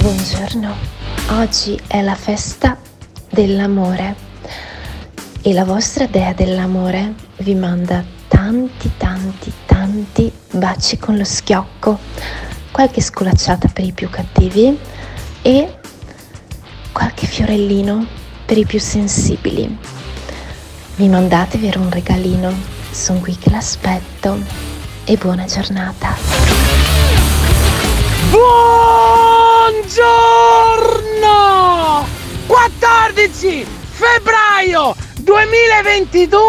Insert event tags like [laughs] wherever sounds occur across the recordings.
Buongiorno, oggi è la festa dell'amore e la vostra dea dell'amore vi manda tanti tanti tanti baci con lo schiocco, qualche sculacciata per i più cattivi e qualche fiorellino per i più sensibili. Mi mandate vero un regalino, sono qui che l'aspetto e buona giornata. Buongiorno! 14 febbraio 2022,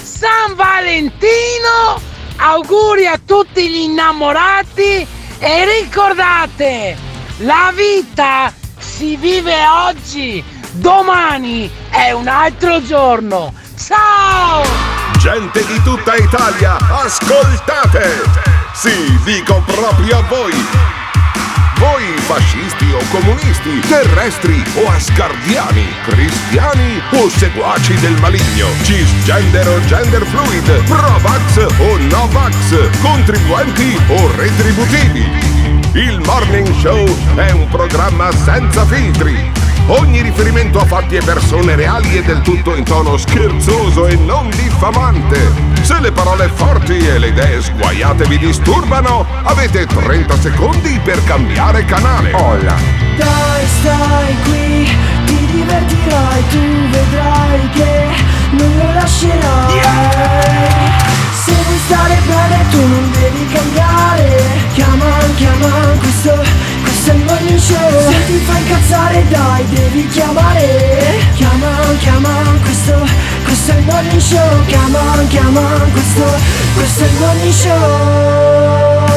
San Valentino, auguri a tutti gli innamorati e ricordate, la vita si vive oggi, domani è un altro giorno. Ciao! Gente di tutta Italia, ascoltate! Sì, dico proprio a voi! Voi fascisti o comunisti, terrestri o asgardiani, cristiani o seguaci del maligno, cisgender o gender fluid, pro-vax o no-vax, contribuenti o retributivi. Il Morning Show è un programma senza filtri. Ogni riferimento a fatti e persone reali è del tutto in tono scherzoso e non diffamante. Se le parole forti e le idee sguaiate vi disturbano, avete 30 secondi per cambiare canale. Hola. Dai, stai qui, ti divertirai, tu vedrai che non lo lascerai. Se vuoi stare bene tu non devi cambiare. Chiama, chiama, questo, è il morning show. Se ti fa incazzare dai, devi chiamare. Chiama, chiama, questo, questo è il morning show. Chiama, chiama, questo, questo è il morning show.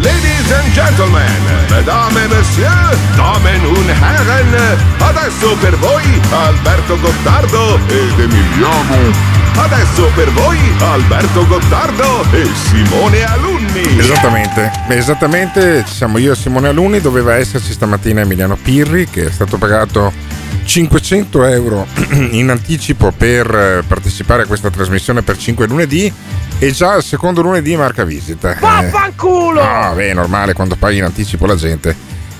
Ladies and gentlemen, mesdames et messieurs, damen und herren, adesso per voi Alberto Gottardo ed Emiliano. Adesso per voi Alberto Gottardo e Simone Alunni. Esattamente, esattamente, siamo io e Simone Alunni, doveva esserci stamattina Emiliano Pirri che è stato pagato 500 euro [clears throat] in anticipo per eh, partecipare a questa trasmissione per 5 lunedì e già il secondo lunedì marca visita. Eh, Vaffanculo! No, beh, è normale quando paghi in anticipo la gente.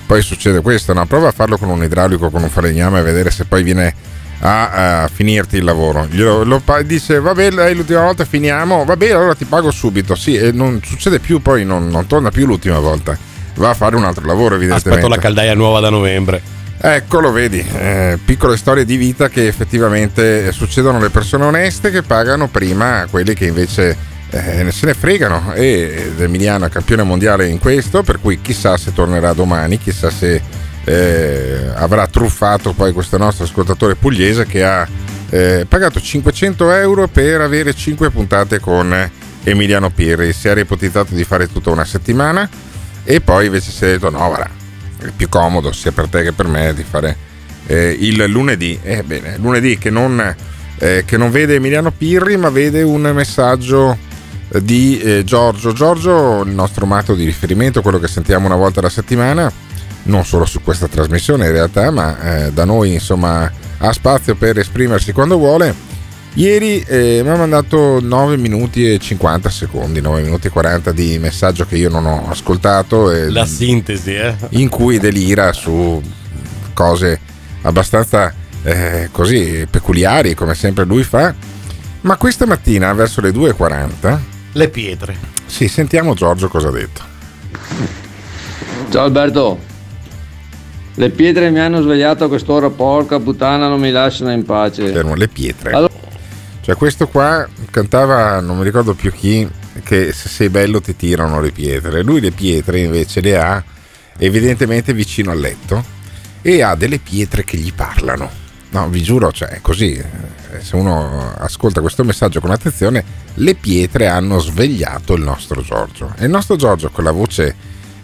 Poi succede questo, no? Prova a farlo con un idraulico, con un falegname e vedere se poi viene a, a finirti il lavoro. Glielo, lo dice, vabbè, lei l'ultima volta finiamo, vabbè, allora ti pago subito. Sì, e non succede più, poi non, non torna più l'ultima volta. Va a fare un altro lavoro, evidentemente. Aspetto la caldaia nuova da novembre. Ecco, lo vedi, eh, piccole storie di vita che effettivamente succedono alle persone oneste che pagano prima quelli che invece eh, se ne fregano. E Emiliano è campione mondiale in questo, per cui chissà se tornerà domani, chissà se eh, avrà truffato poi questo nostro ascoltatore pugliese che ha eh, pagato 500 euro per avere 5 puntate con Emiliano Pirri. Si era ipotizzato di fare tutta una settimana e poi invece si è detto no, guarda, è più comodo sia per te che per me di fare eh, il lunedì. Ebbene, lunedì che non, eh, che non vede Emiliano Pirri ma vede un messaggio di eh, Giorgio. Giorgio, il nostro matto di riferimento, quello che sentiamo una volta alla settimana, non solo su questa trasmissione in realtà, ma eh, da noi insomma ha spazio per esprimersi quando vuole. Ieri eh, mi ha mandato 9 minuti e 50 secondi, 9 minuti e 40 di messaggio che io non ho ascoltato. E La sintesi, eh? in cui delira su cose abbastanza eh, così peculiari, come sempre lui fa. Ma questa mattina, verso le 2.40, Le pietre. sì, sentiamo Giorgio cosa ha detto. Ciao Alberto, le pietre mi hanno svegliato a quest'ora, porca puttana, non mi lasciano in pace. Erano le pietre. Allora- Cioè, questo qua cantava, non mi ricordo più chi, che se sei bello ti tirano le pietre. Lui le pietre invece le ha evidentemente vicino al letto e ha delle pietre che gli parlano. No, vi giuro, cioè, è così. eh, Se uno ascolta questo messaggio con attenzione, le pietre hanno svegliato il nostro Giorgio. E il nostro Giorgio con la voce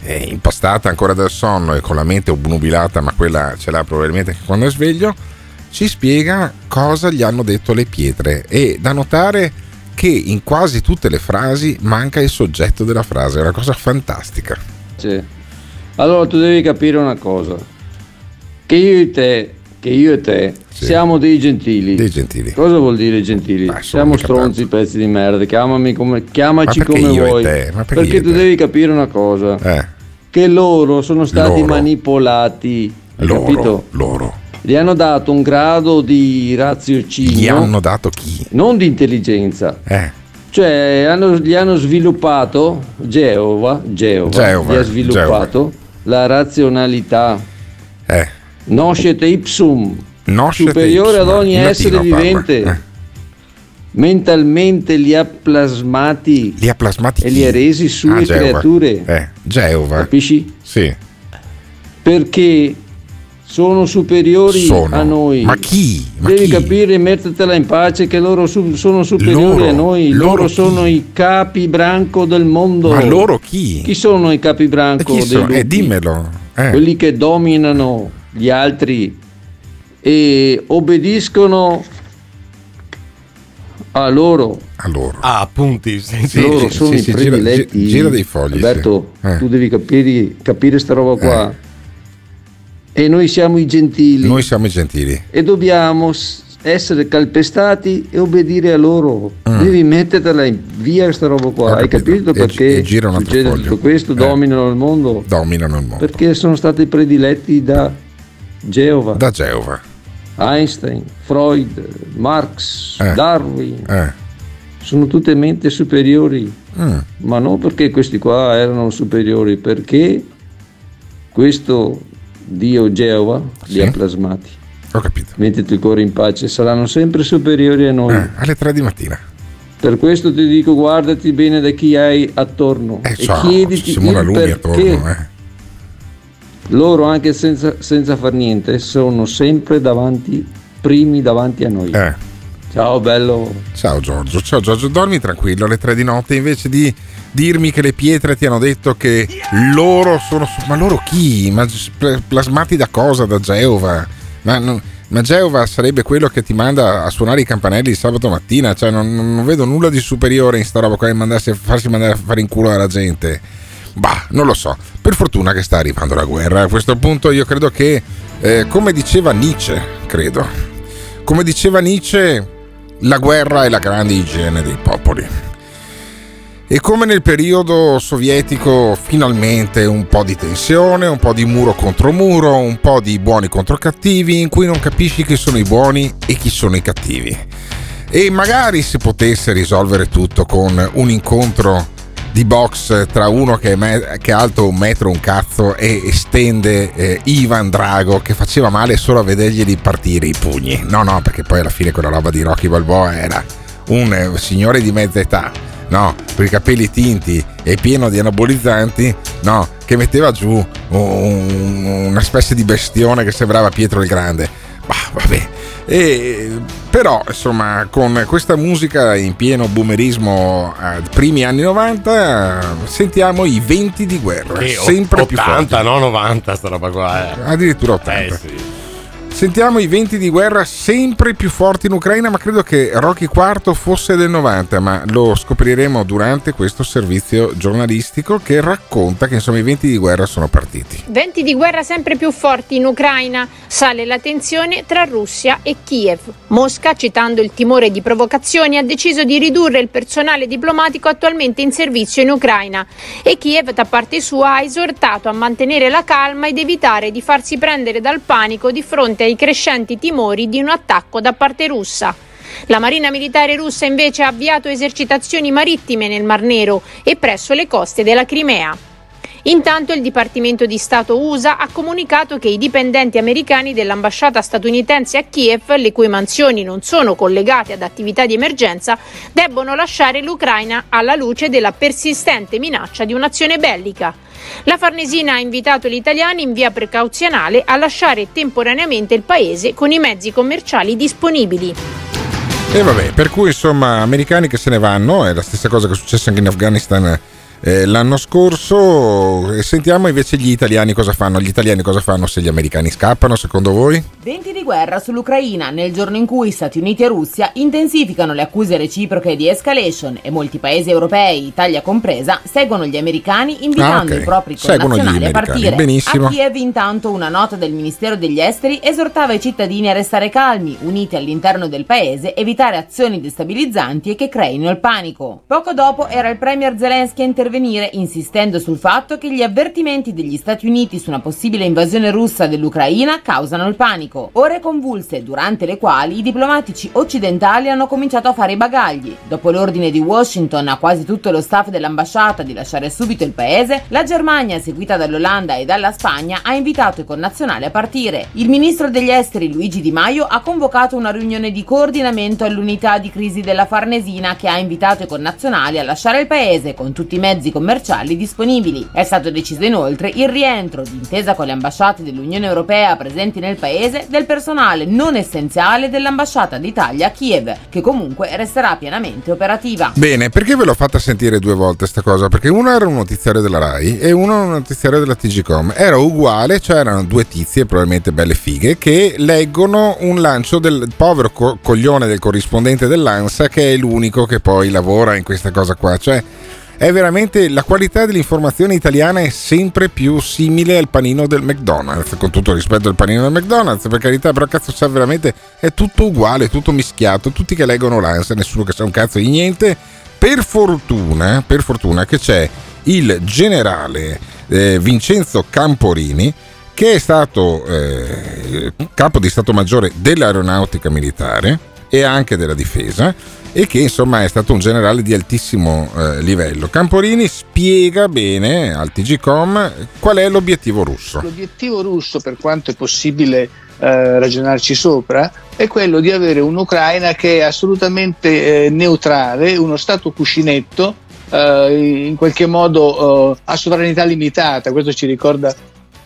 eh, impastata ancora dal sonno e con la mente obnubilata, ma quella ce l'ha probabilmente anche quando è sveglio, ci spiega cosa gli hanno detto le pietre. E da notare che in quasi tutte le frasi manca il soggetto della frase, è una cosa fantastica. Sì. Allora tu devi capire una cosa, che io e te, che io e te siamo dei gentili. Dei gentili. Cosa vuol dire gentili? siamo mica stronzi, pezzi di merda, chiamami come, chiamaci Ma perché come vuoi. Ma perché e tu devi capire una cosa, Eh, che loro sono stati Loro. manipolati, loro, capito? loro. Gli hanno dato un grado di raziocinio, Gli hanno dato chi? non di intelligenza. Eh, Cioè, hanno- gli hanno sviluppato, Geova, Geova, Geova, gli ha sviluppato la razionalità. Eh. Noscete ipsum, Noscete superiore ipsum, ad ogni essere vivente. eh. Mentalmente li ha plasmati Li ha plasmati e li ha resi sue Ah, creature. Eh, Geova. Capisci? Sì. Perché sono superiori Sono. a noi. Ma chi? Ma Devi chi? capire mettetela in pace che loro su- sono superiori Loro? a noi. Loro, Loro sono i capi branco del mondo. Ma loro chi? Chi sono i capi branco? Eh, dimmelo. Eh. Quelli che dominano gli altri e obbediscono a loro. A loro. Ah, appunti. Sì, sì. loro sono sì, i sì, gira- prediletti. gi- gira dei fogli, Alberto, sì. Eh. tu devi capire, capire sta roba qua. E noi siamo i gentili. Noi siamo i gentili. e dobbiamo essere calpestati e obbedire a loro. Devi mettertela via questa roba qua. Mm. Ho Hai capito. capito E perché e gira un altro succede foglio. tutto questo? Eh. Dominano il mondo? Dominano il mondo. Perché sono stati prediletti da Geova, Da Geova. Einstein, Freud, Marx, Eh. Darwin. Eh. Sono tutte menti superiori. Mm. Ma non perché questi qua erano superiori, perché questo Dio Geova li Sì. ha plasmati. Ho capito. Mettiti il cuore in pace, saranno sempre superiori a noi. Eh, alle 3 di mattina. Per questo ti dico guardati bene da chi hai attorno Eh, e so, chiediti Simona Lumi perché. attorno. Eh. Loro anche senza, senza far niente sono sempre davanti, primi davanti a noi. Eh. Ciao bello. Ciao Giorgio, ciao Giorgio, dormi tranquillo alle 3 di notte invece di dirmi che le pietre ti hanno detto che loro sono... Ma loro chi? Ma plasmati da cosa? Da Geova? Ma, non- ma Geova sarebbe quello che ti manda a suonare i campanelli il sabato mattina, cioè non, non vedo nulla di superiore in sta roba qua mandarsi a farsi mandare a fare in culo alla gente. Bah, non lo so. Per fortuna che sta arrivando la guerra. A questo punto io credo che, eh, come diceva Nietzsche, credo, come diceva Nietzsche, la guerra è la grande igiene dei popoli. E come nel periodo sovietico, finalmente un po' di tensione, un po' di muro contro muro, un po' di buoni contro cattivi, in cui non capisci chi sono i buoni e chi sono i cattivi. E magari si potesse risolvere tutto con un incontro di box tra uno che è, me- che è alto un metro un cazzo e estende eh, Ivan Drago che faceva male solo a vedergli partire i pugni. No, no, perché poi alla fine quella roba di Rocky Balboa era un eh, signore di mezza età, no, con i capelli tinti e pieno di anabolizzanti, no, che metteva giù un- una specie di bestione che sembrava Pietro il Grande. Bah, vabbè. E, però, insomma, con questa musica in pieno boomerismo eh, primi anni 90, eh, sentiamo i venti di guerra, Che sempre più 80, forti. no 90 sta roba qua. Eh. Addirittura 80. Eh sì. Sentiamo i venti di guerra sempre più forti in Ucraina, ma credo che Rocky IV fosse del 90, ma lo scopriremo durante questo servizio giornalistico che racconta che insomma i venti di guerra sono partiti. Venti di guerra sempre più forti in Ucraina, sale la tensione tra Russia e Kiev. Mosca, citando il timore di provocazioni, ha deciso di ridurre il personale diplomatico attualmente in servizio in Ucraina e Kiev, da parte sua, ha esortato a mantenere la calma ed evitare di farsi prendere dal panico di fronte ai crescenti timori di un attacco da parte russa. La Marina Militare russa invece ha avviato esercitazioni marittime nel Mar Nero e presso le coste della Crimea. Intanto il Dipartimento di Stato USA ha comunicato che i dipendenti americani dell'ambasciata statunitense a Kiev, le cui mansioni non sono collegate ad attività di emergenza, debbono lasciare l'Ucraina alla luce della persistente minaccia di un'azione bellica. La Farnesina ha invitato gli italiani in via precauzionale a lasciare temporaneamente il paese con i mezzi commerciali disponibili. E vabbè, per cui insomma, americani che se ne vanno, è la stessa cosa che è successa anche in Afghanistan eh, l'anno scorso. E sentiamo invece gli italiani cosa fanno. Gli italiani cosa fanno se gli americani scappano, secondo voi? Venti di guerra sull'Ucraina nel giorno in cui Stati Uniti e Russia intensificano le accuse reciproche di escalation e molti paesi europei, Italia compresa, seguono gli americani invitando Ah, ok. i propri connazionali a partire. benissimo. A Kiev intanto una nota del Ministero degli Esteri esortava i cittadini a restare calmi, uniti all'interno del paese, evitare azioni destabilizzanti e che creino il panico. Poco dopo era il premier Zelensky a intervenire insistendo sul fatto che gli avvertimenti degli Stati Uniti su una possibile invasione russa dell'Ucraina causano il panico. Ore convulse durante le quali i diplomatici occidentali hanno cominciato a fare i bagagli. Dopo l'ordine di Washington a quasi tutto lo staff dell'ambasciata di lasciare subito il paese, la Germania, seguita dall'Olanda e dalla Spagna, ha invitato i connazionali a partire. Il ministro degli esteri Luigi Di Maio ha convocato una riunione di coordinamento all'unità di crisi della Farnesina che ha invitato i connazionali a lasciare il paese con tutti i mezzi commerciali disponibili. È stato deciso inoltre il rientro, d'intesa con le ambasciate dell'Unione Europea presenti nel paese, del personale non essenziale dell'ambasciata d'Italia a Kiev, che comunque resterà pienamente operativa. Bene, perché ve l'ho fatta sentire due volte sta cosa? Perché uno era un notiziario della RAI e uno un notiziario della TGCom. Era uguale, cioè erano due tizie, probabilmente belle fighe, che leggono un lancio del povero co- coglione del corrispondente dell'ANSA che è l'unico che poi lavora in questa cosa qua. Cioè, è veramente la qualità dell'informazione italiana è sempre più simile al panino del McDonald's, con tutto rispetto al panino del McDonald's, per carità, però cazzo c'è veramente è tutto uguale, tutto mischiato, tutti che leggono l'ANSA, nessuno che sa un cazzo di niente. Per fortuna, per fortuna che c'è il generale eh, Vincenzo Camporini che è stato eh, capo di Stato Maggiore dell'Aeronautica Militare e anche della Difesa e che insomma è stato un generale di altissimo eh, livello. Camporini spiega bene al TGCom qual è l'obiettivo russo. L'obiettivo russo, per quanto è possibile eh, ragionarci sopra, è quello di avere un'Ucraina che è assolutamente eh, neutrale, uno stato cuscinetto, eh, in qualche modo eh, a sovranità limitata. Questo ci ricorda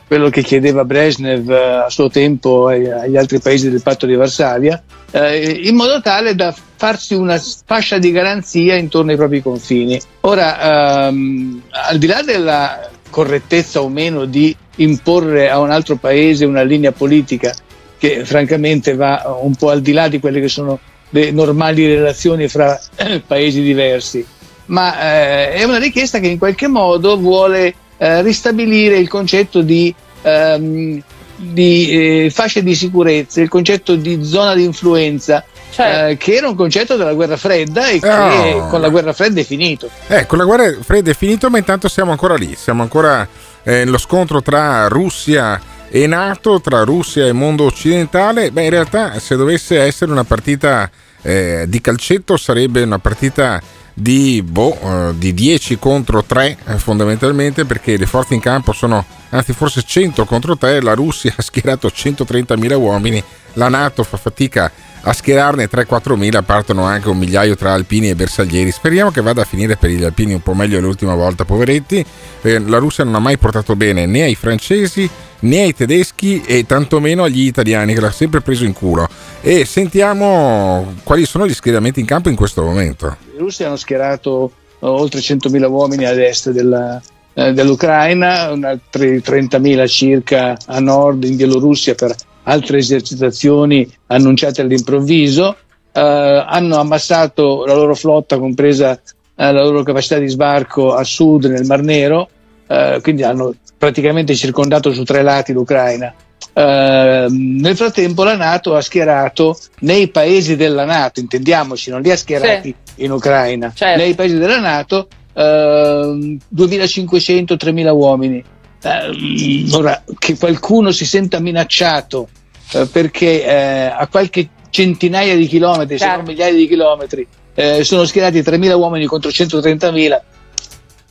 quello che chiedeva Brezhnev eh, a suo tempo agli altri paesi del patto di Varsavia, eh, in modo tale da farsi una fascia di garanzia intorno ai propri confini. Ora, ehm, al di là della correttezza o meno di imporre a un altro paese una linea politica che francamente va un po' al di là di quelle che sono le normali relazioni fra eh, paesi diversi, ma eh, è una richiesta che in qualche modo vuole eh, ristabilire il concetto di, ehm, di eh, fasce di sicurezza, il concetto di zona di influenza, eh, che era un concetto della guerra fredda e che Oh. con la guerra fredda è finito. Ecco, la guerra fredda è finita, ma intanto siamo ancora lì, siamo ancora eh, nello scontro tra Russia e NATO, tra Russia e mondo occidentale. Beh, in realtà se dovesse essere una partita eh, di calcetto sarebbe una partita di, boh, eh, di 10 contro 3 eh, fondamentalmente perché le forze in campo sono anzi forse 100 contro 3 la Russia [laughs] ha schierato 130.000 uomini la Nato fa fatica a schierarne 3-4 mila partono anche un migliaio tra alpini e bersaglieri. Speriamo che vada a finire per gli alpini un po' meglio l'ultima volta poveretti. Eh, la Russia non ha mai portato bene né ai francesi né ai tedeschi e tantomeno agli italiani che l'ha sempre preso in culo. E sentiamo quali sono gli schieramenti in campo in questo momento. I russi hanno schierato eh, oltre 100.000 uomini ad est della- eh, dell'Ucraina, un altri 30.000 circa a nord in Bielorussia per altre esercitazioni annunciate all'improvviso. Eh, hanno ammassato la loro flotta, compresa eh, la loro capacità di sbarco a sud nel Mar Nero, eh, quindi hanno praticamente circondato su tre lati l'Ucraina. Eh, nel frattempo la Nato ha schierato nei paesi della Nato, intendiamoci, non li ha schierati in Ucraina, nei paesi della Nato ehm, 2500-3000 uomini. Eh, ora, che qualcuno si senta minacciato eh, perché eh, a qualche centinaia di chilometri, se non migliaia di chilometri, eh, sono schierati 3.000 uomini contro 130.000,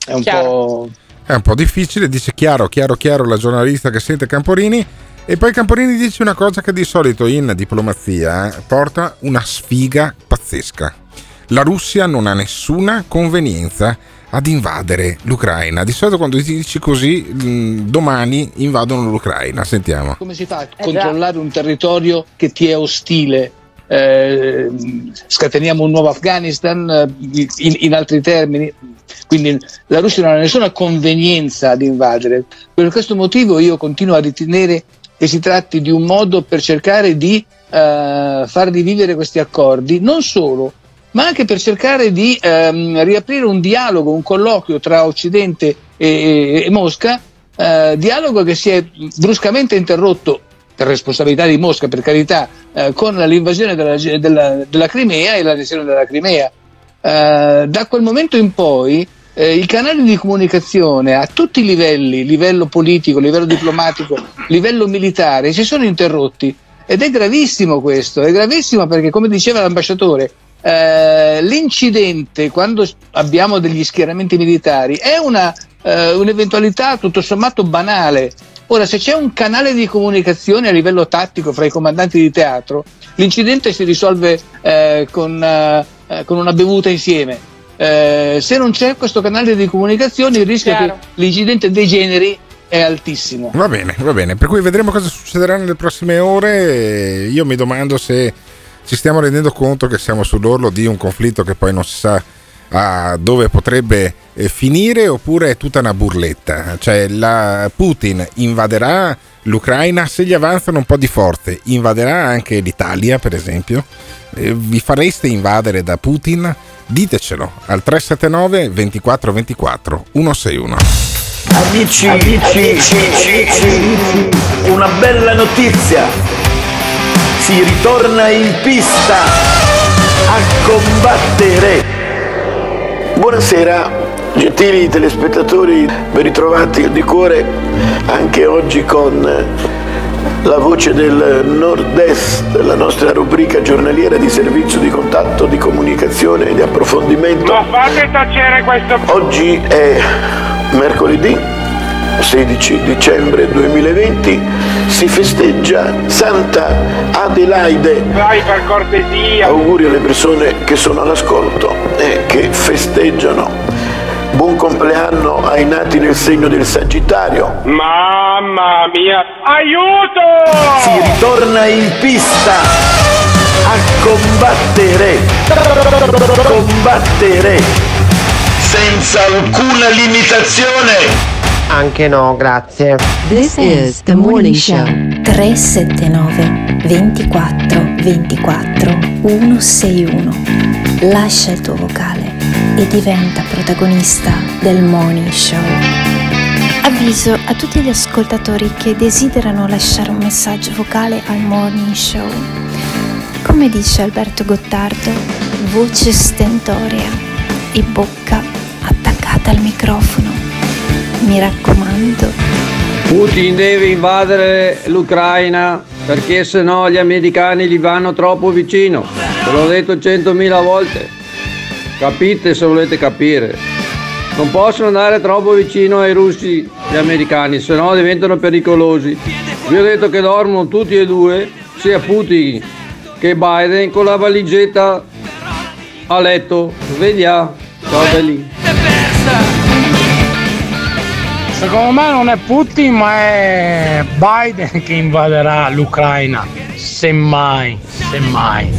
è un Chiaro. po'... È un po' difficile, dice chiaro, chiaro, chiaro la giornalista che sente Camporini. E poi Camporini dice una cosa che di solito in diplomazia eh, porta una sfiga pazzesca. La Russia non ha nessuna convenienza ad invadere l'Ucraina. Di solito quando dici così, domani invadono l'Ucraina. Sentiamo. Come si fa a controllare un territorio che ti è ostile? Eh, scateniamo un nuovo Afghanistan eh, in, in, altri termini quindi la Russia non ha nessuna convenienza ad invadere per questo motivo io continuo a ritenere che si tratti di un modo per cercare di eh, far rivivere questi accordi non solo ma anche per cercare di ehm, riaprire un dialogo, un colloquio tra Occidente e, e, Mosca, eh, dialogo che si è bruscamente interrotto per responsabilità di Mosca, per carità, eh, con l'invasione della, della, della, Crimea e l'adesione della Crimea. Eh, da quel momento in poi eh, i canali di comunicazione a tutti i livelli, livello politico, livello diplomatico, livello militare, si sono interrotti. Ed è gravissimo questo, è gravissimo perché, come diceva l'ambasciatore, eh, l'incidente quando abbiamo degli schieramenti militari è una, eh, un'eventualità tutto sommato banale. Ora, se c'è un canale di comunicazione a livello tattico fra i comandanti di teatro, l'incidente si risolve eh, con, eh, con, una bevuta insieme. Eh, se non c'è questo canale di comunicazione, il rischio Chiaro. che l'incidente degeneri è altissimo. Va bene, va bene. Per cui vedremo cosa succederà nelle prossime ore. Io mi domando se ci stiamo rendendo conto che siamo sull'orlo di un conflitto che poi non si sa a dove potrebbe eh, finire oppure è tutta una burletta. Cioè la Putin invaderà l'Ucraina se gli avanzano un po' di forze, invaderà anche l'Italia per esempio. Eh, vi fareste invadere da Putin? Ditecelo al 379 24 24 161. Amici, amici, amici, amici, una bella notizia si ritorna in pista a combattere. Buonasera, gentili telespettatori, ben ritrovati di cuore anche oggi con la voce del nord-est, la nostra rubrica giornaliera di servizio di contatto, di comunicazione e di approfondimento. Ma fate tacere questo! Oggi è mercoledì 16 dicembre 2020 si festeggia Santa Adelaide. Vai per cortesia. Auguri alle persone che sono all'ascolto e che festeggiano. Buon compleanno ai nati nel segno del Sagittario. Mamma mia, aiuto! Si ritorna in pista a combattere. Combattere senza alcuna limitazione. Anche no, grazie. This is the morning show. 379 24 24 161. Lascia il tuo vocale e diventa protagonista del morning show. Avviso a tutti gli ascoltatori che desiderano lasciare un messaggio vocale al morning show. Come dice Alberto Gottardo, voce stentorea e bocca attaccata al microfono mi raccomando. Putin deve invadere l'Ucraina perché se no gli americani gli vanno troppo vicino. Ve l'ho detto centomila volte. Capite se volete capire. Non possono andare troppo vicino ai russi gli americani, se no diventano pericolosi. Vi ho detto che dormono tutti e due, sia Putin che Biden, con la valigetta a letto. Sveglia. Ciao belli. Secondo me non è Putin ma è Biden che invaderà l'Ucraina, semmai, semmai.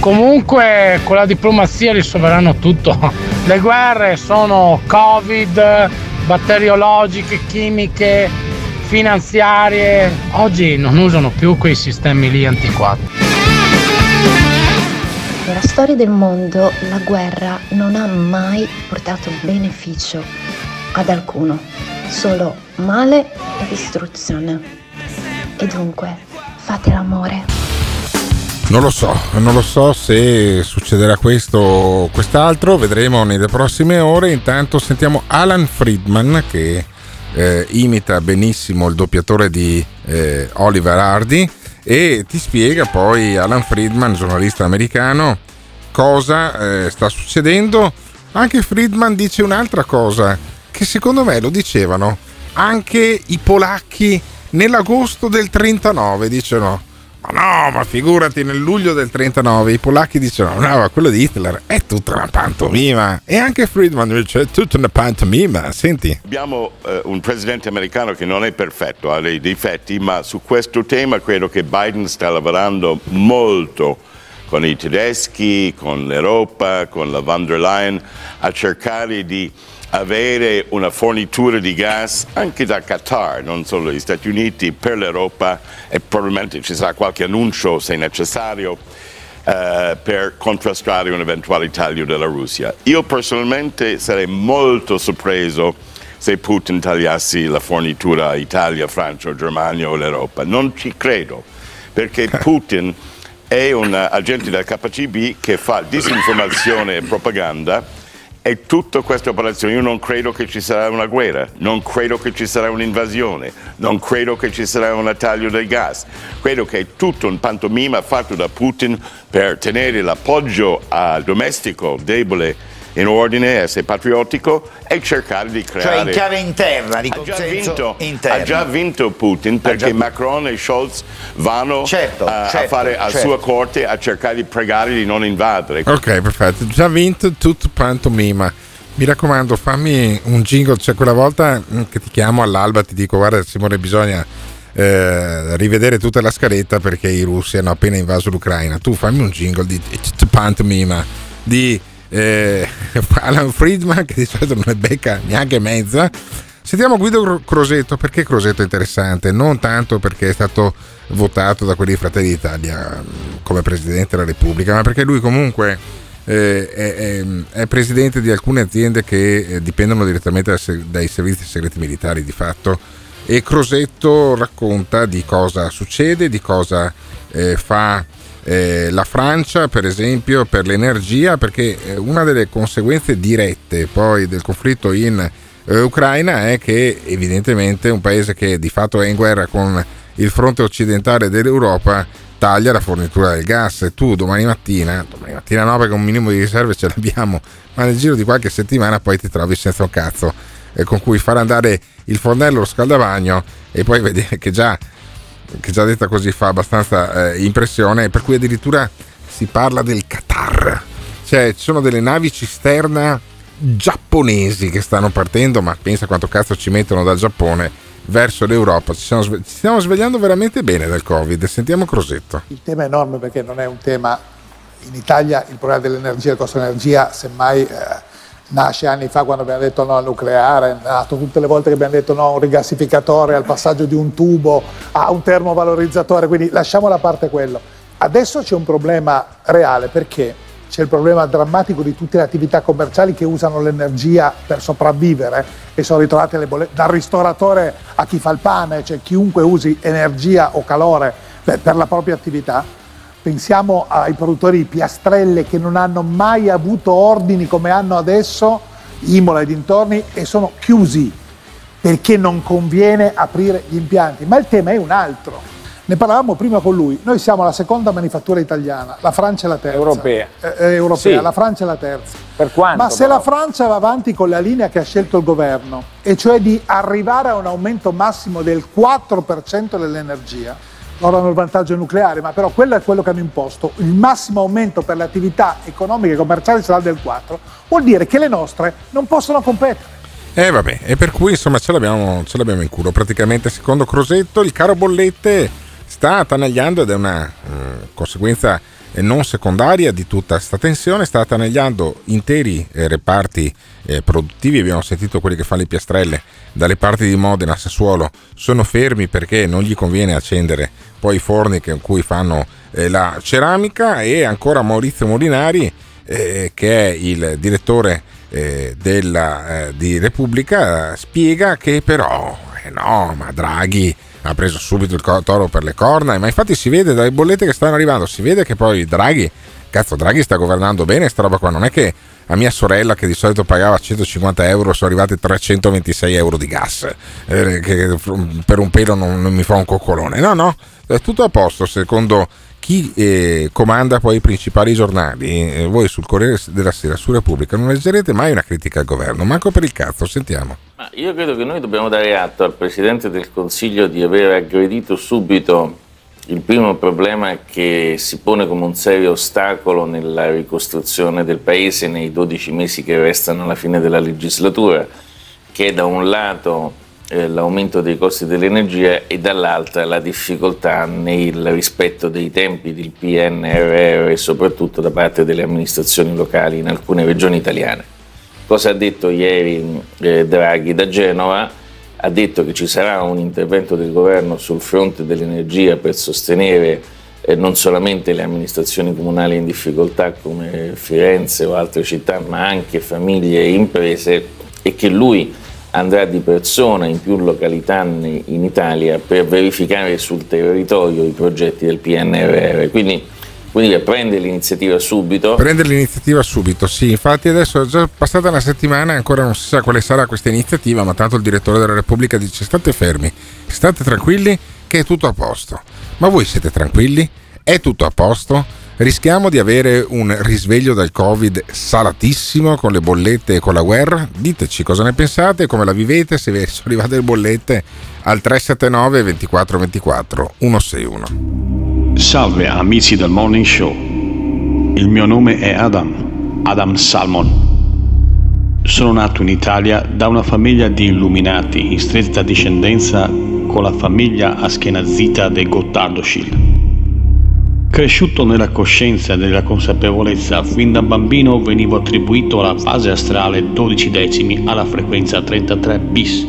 Comunque con la diplomazia risolveranno tutto. Le guerre sono Covid, batteriologiche, chimiche, finanziarie. Oggi non usano più quei sistemi lì antiquati. Nella storia del mondo la guerra non ha mai portato beneficio ad alcuno solo male e distruzione. E dunque, fate l'amore. Non lo so, non lo so se succederà questo o quest'altro, vedremo nelle prossime ore. Intanto sentiamo Alan Friedman che eh, imita benissimo il doppiatore di eh, Oliver Hardy e ti spiega poi Alan Friedman, giornalista americano, cosa eh, sta succedendo. Anche Friedman dice un'altra cosa che secondo me lo dicevano anche i polacchi nell'agosto del 39, dicono ma no, ma figurati, nel luglio del 39 i polacchi dicono: no, ma quello di Hitler è tutta una pantomima. E anche Friedman dice: è tutta una pantomima. Senti. Abbiamo eh, un presidente americano che non è perfetto, ha dei difetti, ma su questo tema credo che Biden sta lavorando molto con i tedeschi, con l'Europa, con la von der Leyen, a cercare di avere una fornitura di gas anche da Qatar, non solo dagli Stati Uniti, per l'Europa e probabilmente ci sarà qualche annuncio se necessario eh, per contrastare un eventuale taglio della Russia. Io personalmente sarei molto sorpreso se Putin tagliassi la fornitura a Italia, Francia, Germania o l'Europa. Non ci credo, perché [laughs] Putin è un agente del KGB che fa disinformazione e propaganda e tutta questa operazione io non credo che ci sarà una guerra, non credo che ci sarà un'invasione, non credo che ci sarà un taglio del gas. Credo che è tutto un pantomima fatto da Putin per tenere l'appoggio domestico debole in ordine, essere patriottico e cercare di creare... Cioè in chiave interna, di ha già, consenso vinto, interno. ha già vinto Putin perché già- Macron e Scholz vanno Certo, a, a certo, fare a certo. sua corte a cercare di pregare di non invadere. Ok, perfetto. Già vinto tutto pantomima. Mi raccomando, fammi un jingle. Cioè, quella volta mm, che ti chiamo all'alba ti dico: Guarda, Simone, bisogna eh, rivedere tutta la scaletta perché i russi hanno appena invaso l'Ucraina. Tu fammi un jingle di tutto pantomima di eh, [laughs] Alan Friedman, che di solito non ne becca neanche mezza. Sentiamo Guido Cro- Crosetto, perché Crosetto è interessante? Non tanto perché è stato votato da quelli di Fratelli d'Italia mm, come Presidente della Repubblica, ma perché lui comunque eh, è, è- presidente di alcune aziende che eh, dipendono direttamente dai servizi segreti militari di fatto e Crosetto racconta di cosa succede, di cosa eh, fa eh, la Francia per esempio per l'energia perché eh, una delle conseguenze dirette poi del conflitto in eh, Ucraina è che evidentemente un paese che di fatto è in guerra con il fronte occidentale dell'Europa taglia la fornitura del gas. E tu domani mattina, domani mattina no perché un minimo di riserve ce l'abbiamo, ma nel giro di qualche settimana poi ti trovi senza un cazzo eh, con cui far andare il fornello, lo scaldabagno e poi vedere che già, che già detta così fa abbastanza eh, impressione, per cui addirittura si parla del Qatar, cioè ci sono delle navi cisterna giapponesi che stanno partendo, ma pensa quanto cazzo ci mettono dal Giappone verso l'Europa. Ci stiamo, ci stiamo svegliando veramente bene dal Covid. Sentiamo Crosetto. Il tema è enorme perché non è un tema in Italia il problema dell'energia, il costo dell'energia, semmai eh, nasce anni fa quando abbiamo detto no al nucleare, è nato tutte le volte che abbiamo detto no a un rigassificatore, al passaggio di un tubo, a un termovalorizzatore, quindi lasciamo da parte quello. Adesso c'è un problema reale perché c'è il problema drammatico di tutte le attività commerciali che usano l'energia per sopravvivere e sono ritrovate le bollette, dal ristoratore a chi fa il pane, cioè chiunque usi energia o calore per, per la propria attività. Pensiamo ai produttori di piastrelle che non hanno mai avuto ordini come hanno adesso, Imola e dintorni, e sono chiusi perché non conviene aprire gli impianti. Ma il tema è un altro. Ne parlavamo prima con lui. Noi siamo la seconda manifattura italiana, la Francia è la terza. Europea. Eh, eh, europea, Sì. la Francia è la terza. Per quanto? Ma se però? la Francia va avanti con la linea che ha scelto il governo, e cioè di arrivare a un aumento massimo del 4% dell'energia, loro hanno il vantaggio nucleare, ma però quello è quello che hanno imposto, il massimo aumento per le attività economiche e commerciali sarà del 4, vuol dire che le nostre non possono competere. E vabbè, e per cui insomma ce l'abbiamo, ce l'abbiamo in culo. Praticamente, secondo Crosetto, il caro bollette sta attanagliando ed è una eh, conseguenza eh, non secondaria di tutta questa tensione, sta attanagliando interi eh, reparti eh, produttivi. Abbiamo sentito quelli che fanno le piastrelle dalle parti di Modena, Sassuolo, sono fermi perché non gli conviene accendere poi i forni con cui fanno eh, la ceramica e ancora Maurizio Molinari che è il direttore della, di Repubblica, spiega che però, eh no, ma Draghi ha preso subito il toro per le corna, ma infatti si vede dalle bollette che stanno arrivando, si vede che poi Draghi, cazzo Draghi sta governando bene sta roba qua, non è che a mia sorella che di solito pagava 150 euro sono arrivati 326 euro di gas, eh, che per un pelo non, non mi fa un coccolone, no no, è tutto a posto secondo chi eh, comanda poi i principali giornali, eh, voi sul Corriere della Sera, su Repubblica, non leggerete mai una critica al governo, manco per il cazzo, sentiamo. Ma io credo che noi dobbiamo dare atto al Presidente del Consiglio di aver aggredito subito il primo problema che si pone come un serio ostacolo nella ricostruzione del Paese nei 12 mesi che restano alla fine della legislatura, che è da un lato eh, l'aumento dei costi dell'energia e dall'altra la difficoltà nel rispetto dei tempi del PNRR e soprattutto da parte delle amministrazioni locali in alcune regioni italiane. Cosa ha detto ieri eh, Draghi da Genova? Ha detto che ci sarà un intervento del governo sul fronte dell'energia per sostenere eh, non solamente le amministrazioni comunali in difficoltà come Firenze o altre città, ma anche famiglie e imprese e che lui andrà di persona in più località in Italia per verificare sul territorio i progetti del PNRR. Quindi, quindi prende l'iniziativa subito. Prende l'iniziativa subito, sì, infatti adesso è già passata una settimana e ancora non si sa quale sarà questa iniziativa, ma tanto il direttore della Repubblica dice state fermi, state tranquilli che è tutto a posto. Ma voi siete tranquilli? È tutto a posto? Rischiamo di avere un risveglio dal Covid salatissimo con le bollette e con la guerra? Diteci cosa ne pensate, come la vivete, se vi [laughs] sono arrivate le bollette al 379 24 24 161. Salve amici del Morning Show, il mio nome è Adam, Adam Salmon. Sono nato in Italia da una famiglia di illuminati in stretta discendenza con la famiglia aschenazita dei Gottardo Schill. Cresciuto nella coscienza e nella consapevolezza, fin da bambino venivo attribuito alla fase astrale 12 decimi alla frequenza 33 bis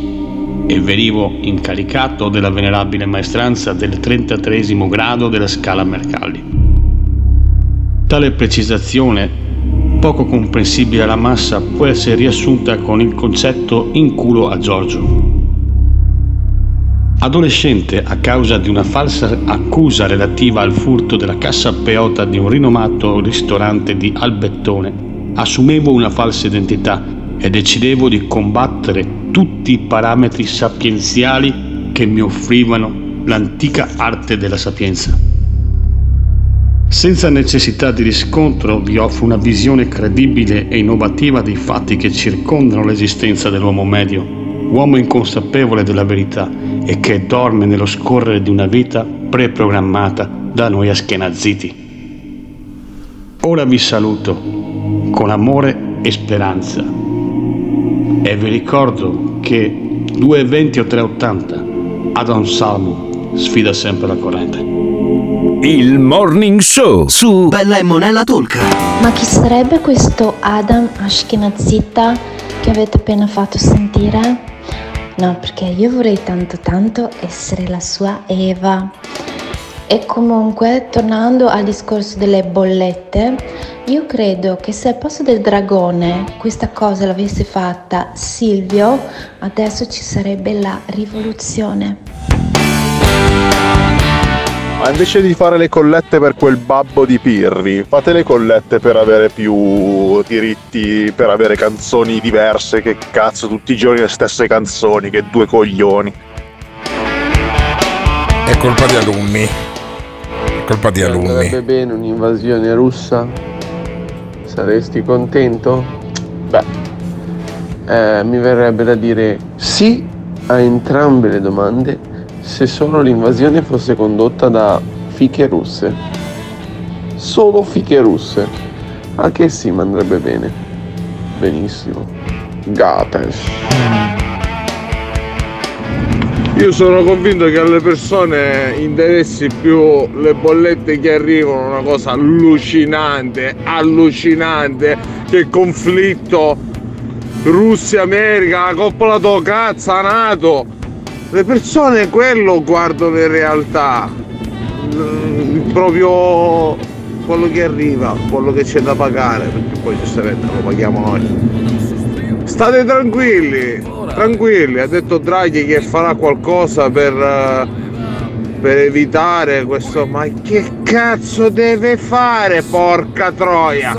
e venivo incaricato della venerabile maestranza del 33 grado della scala Mercalli. Tale precisazione, poco comprensibile alla massa, può essere riassunta con il concetto in culo a Giorgio. Adolescente, a causa di una falsa accusa relativa al furto della cassa peota di un rinomato ristorante di Albettone, assumevo una falsa identità e decidevo di combattere tutti i parametri sapienziali che mi offrivano l'antica arte della sapienza. Senza necessità di riscontro vi offro una visione credibile e innovativa dei fatti che circondano l'esistenza dell'uomo medio, uomo inconsapevole della verità e che dorme nello scorrere di una vita preprogrammata da noi aschenazziti. Ora vi saluto con amore e speranza e vi ricordo che 220 o 380 Adam Salmo sfida sempre la corrente. Il Morning Show su Bella e Monella Talk. Ma chi sarebbe questo Adam Ashkenazita che avete appena fatto sentire? No, perché io vorrei tanto tanto essere la sua Eva. E comunque, tornando al discorso delle bollette, io credo che se al posto del dragone questa cosa l'avesse fatta Silvio, adesso ci sarebbe la rivoluzione. Ma invece di fare le collette per quel babbo di Pirri, fate le collette per avere più diritti, per avere canzoni diverse, che cazzo, tutti i giorni le stesse canzoni, che due coglioni. È colpa di alunni. È colpa di alunni. Sarebbe bene un'invasione russa? Saresti contento? Beh, eh, mi verrebbe da dire sì a entrambe le domande se solo l'invasione fosse condotta da fiche russe. Solo fiche russe. A che sì mi andrebbe bene. Benissimo. Gates. Io sono convinto che alle persone interessi più le bollette che arrivano, una cosa allucinante, allucinante, che conflitto Russia-America, la coppola tua cazzo, NATO le persone quello guardano in realtà. Mm, proprio quello che arriva quello che c'è da pagare perché poi giustamente lo paghiamo noi. State tranquilli tranquilli ha detto Draghi che farà qualcosa per, per evitare questo ma che cazzo deve fare porca troia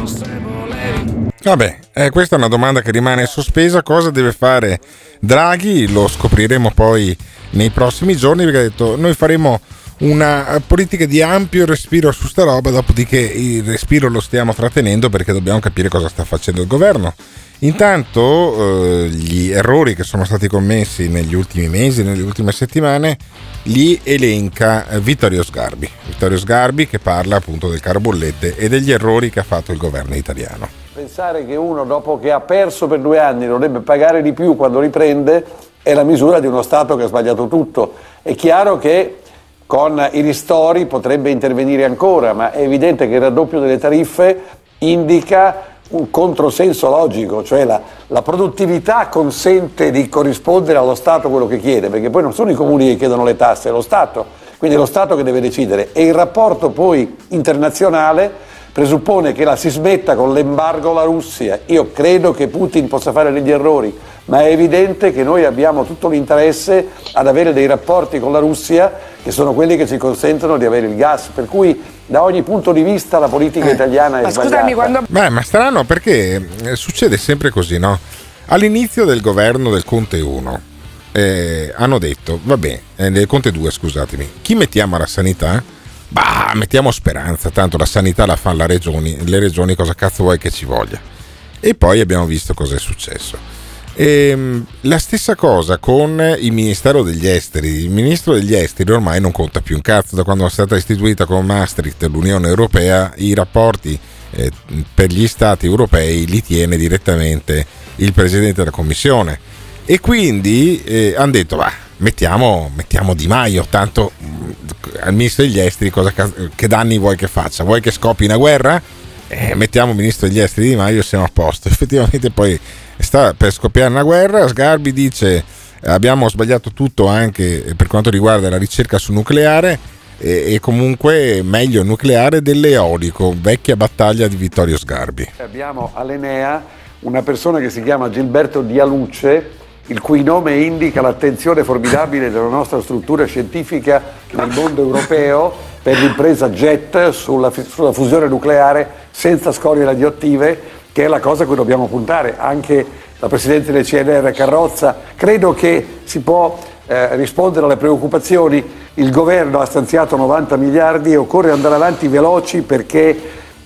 Vabbè, eh, questa è una domanda che rimane sospesa. Cosa deve fare Draghi? Lo scopriremo poi nei prossimi giorni perché ha detto noi faremo una politica di ampio respiro su sta roba, dopodiché il respiro lo stiamo trattenendo perché dobbiamo capire cosa sta facendo il governo. Intanto eh, gli errori che sono stati commessi negli ultimi mesi, nelle ultime settimane, li elenca Vittorio Sgarbi. Vittorio Sgarbi che parla appunto del caro bollette e degli errori che ha fatto il governo italiano. Pensare che uno dopo che ha perso per due anni dovrebbe pagare di più quando riprende è la misura di uno Stato che ha sbagliato tutto. È chiaro che con i ristori potrebbe intervenire ancora, ma è evidente che il raddoppio delle tariffe indica un controsenso logico, cioè la, la, produttività consente di corrispondere allo Stato quello che chiede, perché poi non sono i comuni che chiedono le tasse, è lo Stato, quindi è lo Stato che deve decidere e il rapporto poi internazionale presuppone che la si smetta con l'embargo alla Russia. Io credo che Putin possa fare degli errori, ma è evidente che noi abbiamo tutto l'interesse ad avere dei rapporti con la Russia che sono quelli che ci consentono di avere il gas. Per cui da ogni punto di vista la politica eh, italiana è ma sbagliata. Scusami, quando... Beh, ma strano perché eh, succede sempre così, no? All'inizio del governo del Conte 1 eh, hanno detto, vabbè, eh, del Conte 2 scusatemi, chi mettiamo alla sanità? Bah, mettiamo speranza, tanto la sanità la fanno regioni, le regioni cosa cazzo vuoi che ci voglia. E poi abbiamo visto cosa è successo. E, ehm, la stessa cosa con il Ministero degli Esteri. Il Ministro degli Esteri ormai non conta più un cazzo da quando è stata istituita con Maastricht l'Unione Europea, i rapporti eh, per gli Stati europei li tiene direttamente il Presidente della Commissione. E quindi eh, hanno detto, va, mettiamo, mettiamo Di Maio, tanto al ministro degli esteri cosa, che danni vuoi che faccia? Vuoi che scopi una guerra? Eh, mettiamo ministro degli esteri Di Maio siamo a posto. [laughs] Effettivamente poi sta per scoppiare una guerra, Sgarbi dice abbiamo sbagliato tutto anche per quanto riguarda la ricerca sul nucleare e, e comunque meglio nucleare dell'eolico, vecchia battaglia di Vittorio Sgarbi. Abbiamo all'Enea una persona che si chiama Gilberto Dialuce il cui nome indica l'attenzione formidabile della nostra struttura scientifica nel mondo europeo per l'impresa JET sulla, sulla fusione nucleare senza scorie radioattive, che è la cosa a cui dobbiamo puntare. Anche la Presidente del CNR Carrozza, credo che si può eh, rispondere alle preoccupazioni. Il governo ha stanziato 90 miliardi e occorre andare avanti veloci perché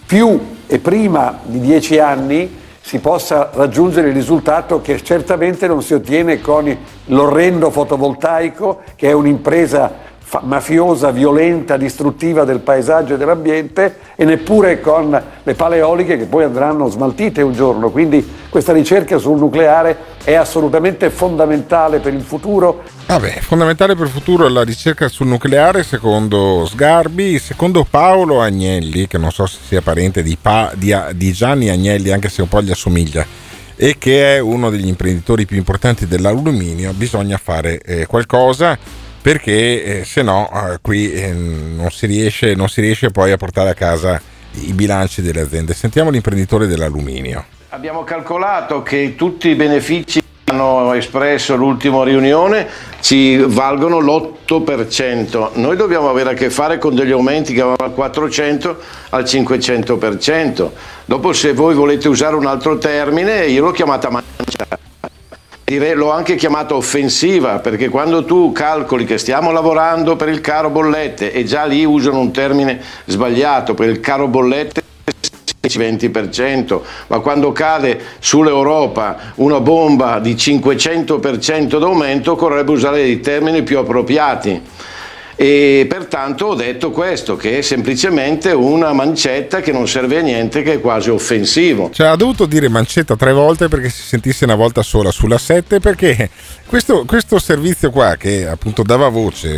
più e prima di dieci anni si possa raggiungere il risultato che certamente non si ottiene con l'orrendo fotovoltaico, che è un'impresa mafiosa, violenta, distruttiva del paesaggio e dell'ambiente e neppure con le pale eoliche che poi andranno smaltite un giorno. Quindi questa ricerca sul nucleare è assolutamente fondamentale per il futuro. Vabbè, fondamentale per il futuro la ricerca sul nucleare secondo Sgarbi, secondo Paolo Agnelli, che non so se sia parente di, pa, di, di Gianni Agnelli, anche se un po' gli assomiglia e che è uno degli imprenditori più importanti dell'alluminio, bisogna fare eh, qualcosa perché eh, se no eh, qui eh, non, si riesce, non si riesce poi a portare a casa i bilanci delle aziende. Sentiamo l'imprenditore dell'alluminio. Abbiamo calcolato che tutti i benefici hanno espresso l'ultima riunione ci valgono l'8%. Noi dobbiamo avere a che fare con degli aumenti che vanno dal 400 al 500%. Dopo se voi volete usare un altro termine, io l'ho chiamata mancia l'ho anche chiamato offensiva perché quando tu calcoli che stiamo lavorando per il caro bollette e già lì usano un termine sbagliato per il caro bollette 20%, ma quando cade sull'Europa una bomba di 500% d'aumento occorrerebbe usare dei termini più appropriati e pertanto ho detto questo, che è semplicemente una mancetta che non serve a niente, che è quasi offensivo. Cioè ha dovuto dire mancetta tre volte perché si sentisse una volta sola sulla 7 perché questo, questo servizio qua che appunto dava voce,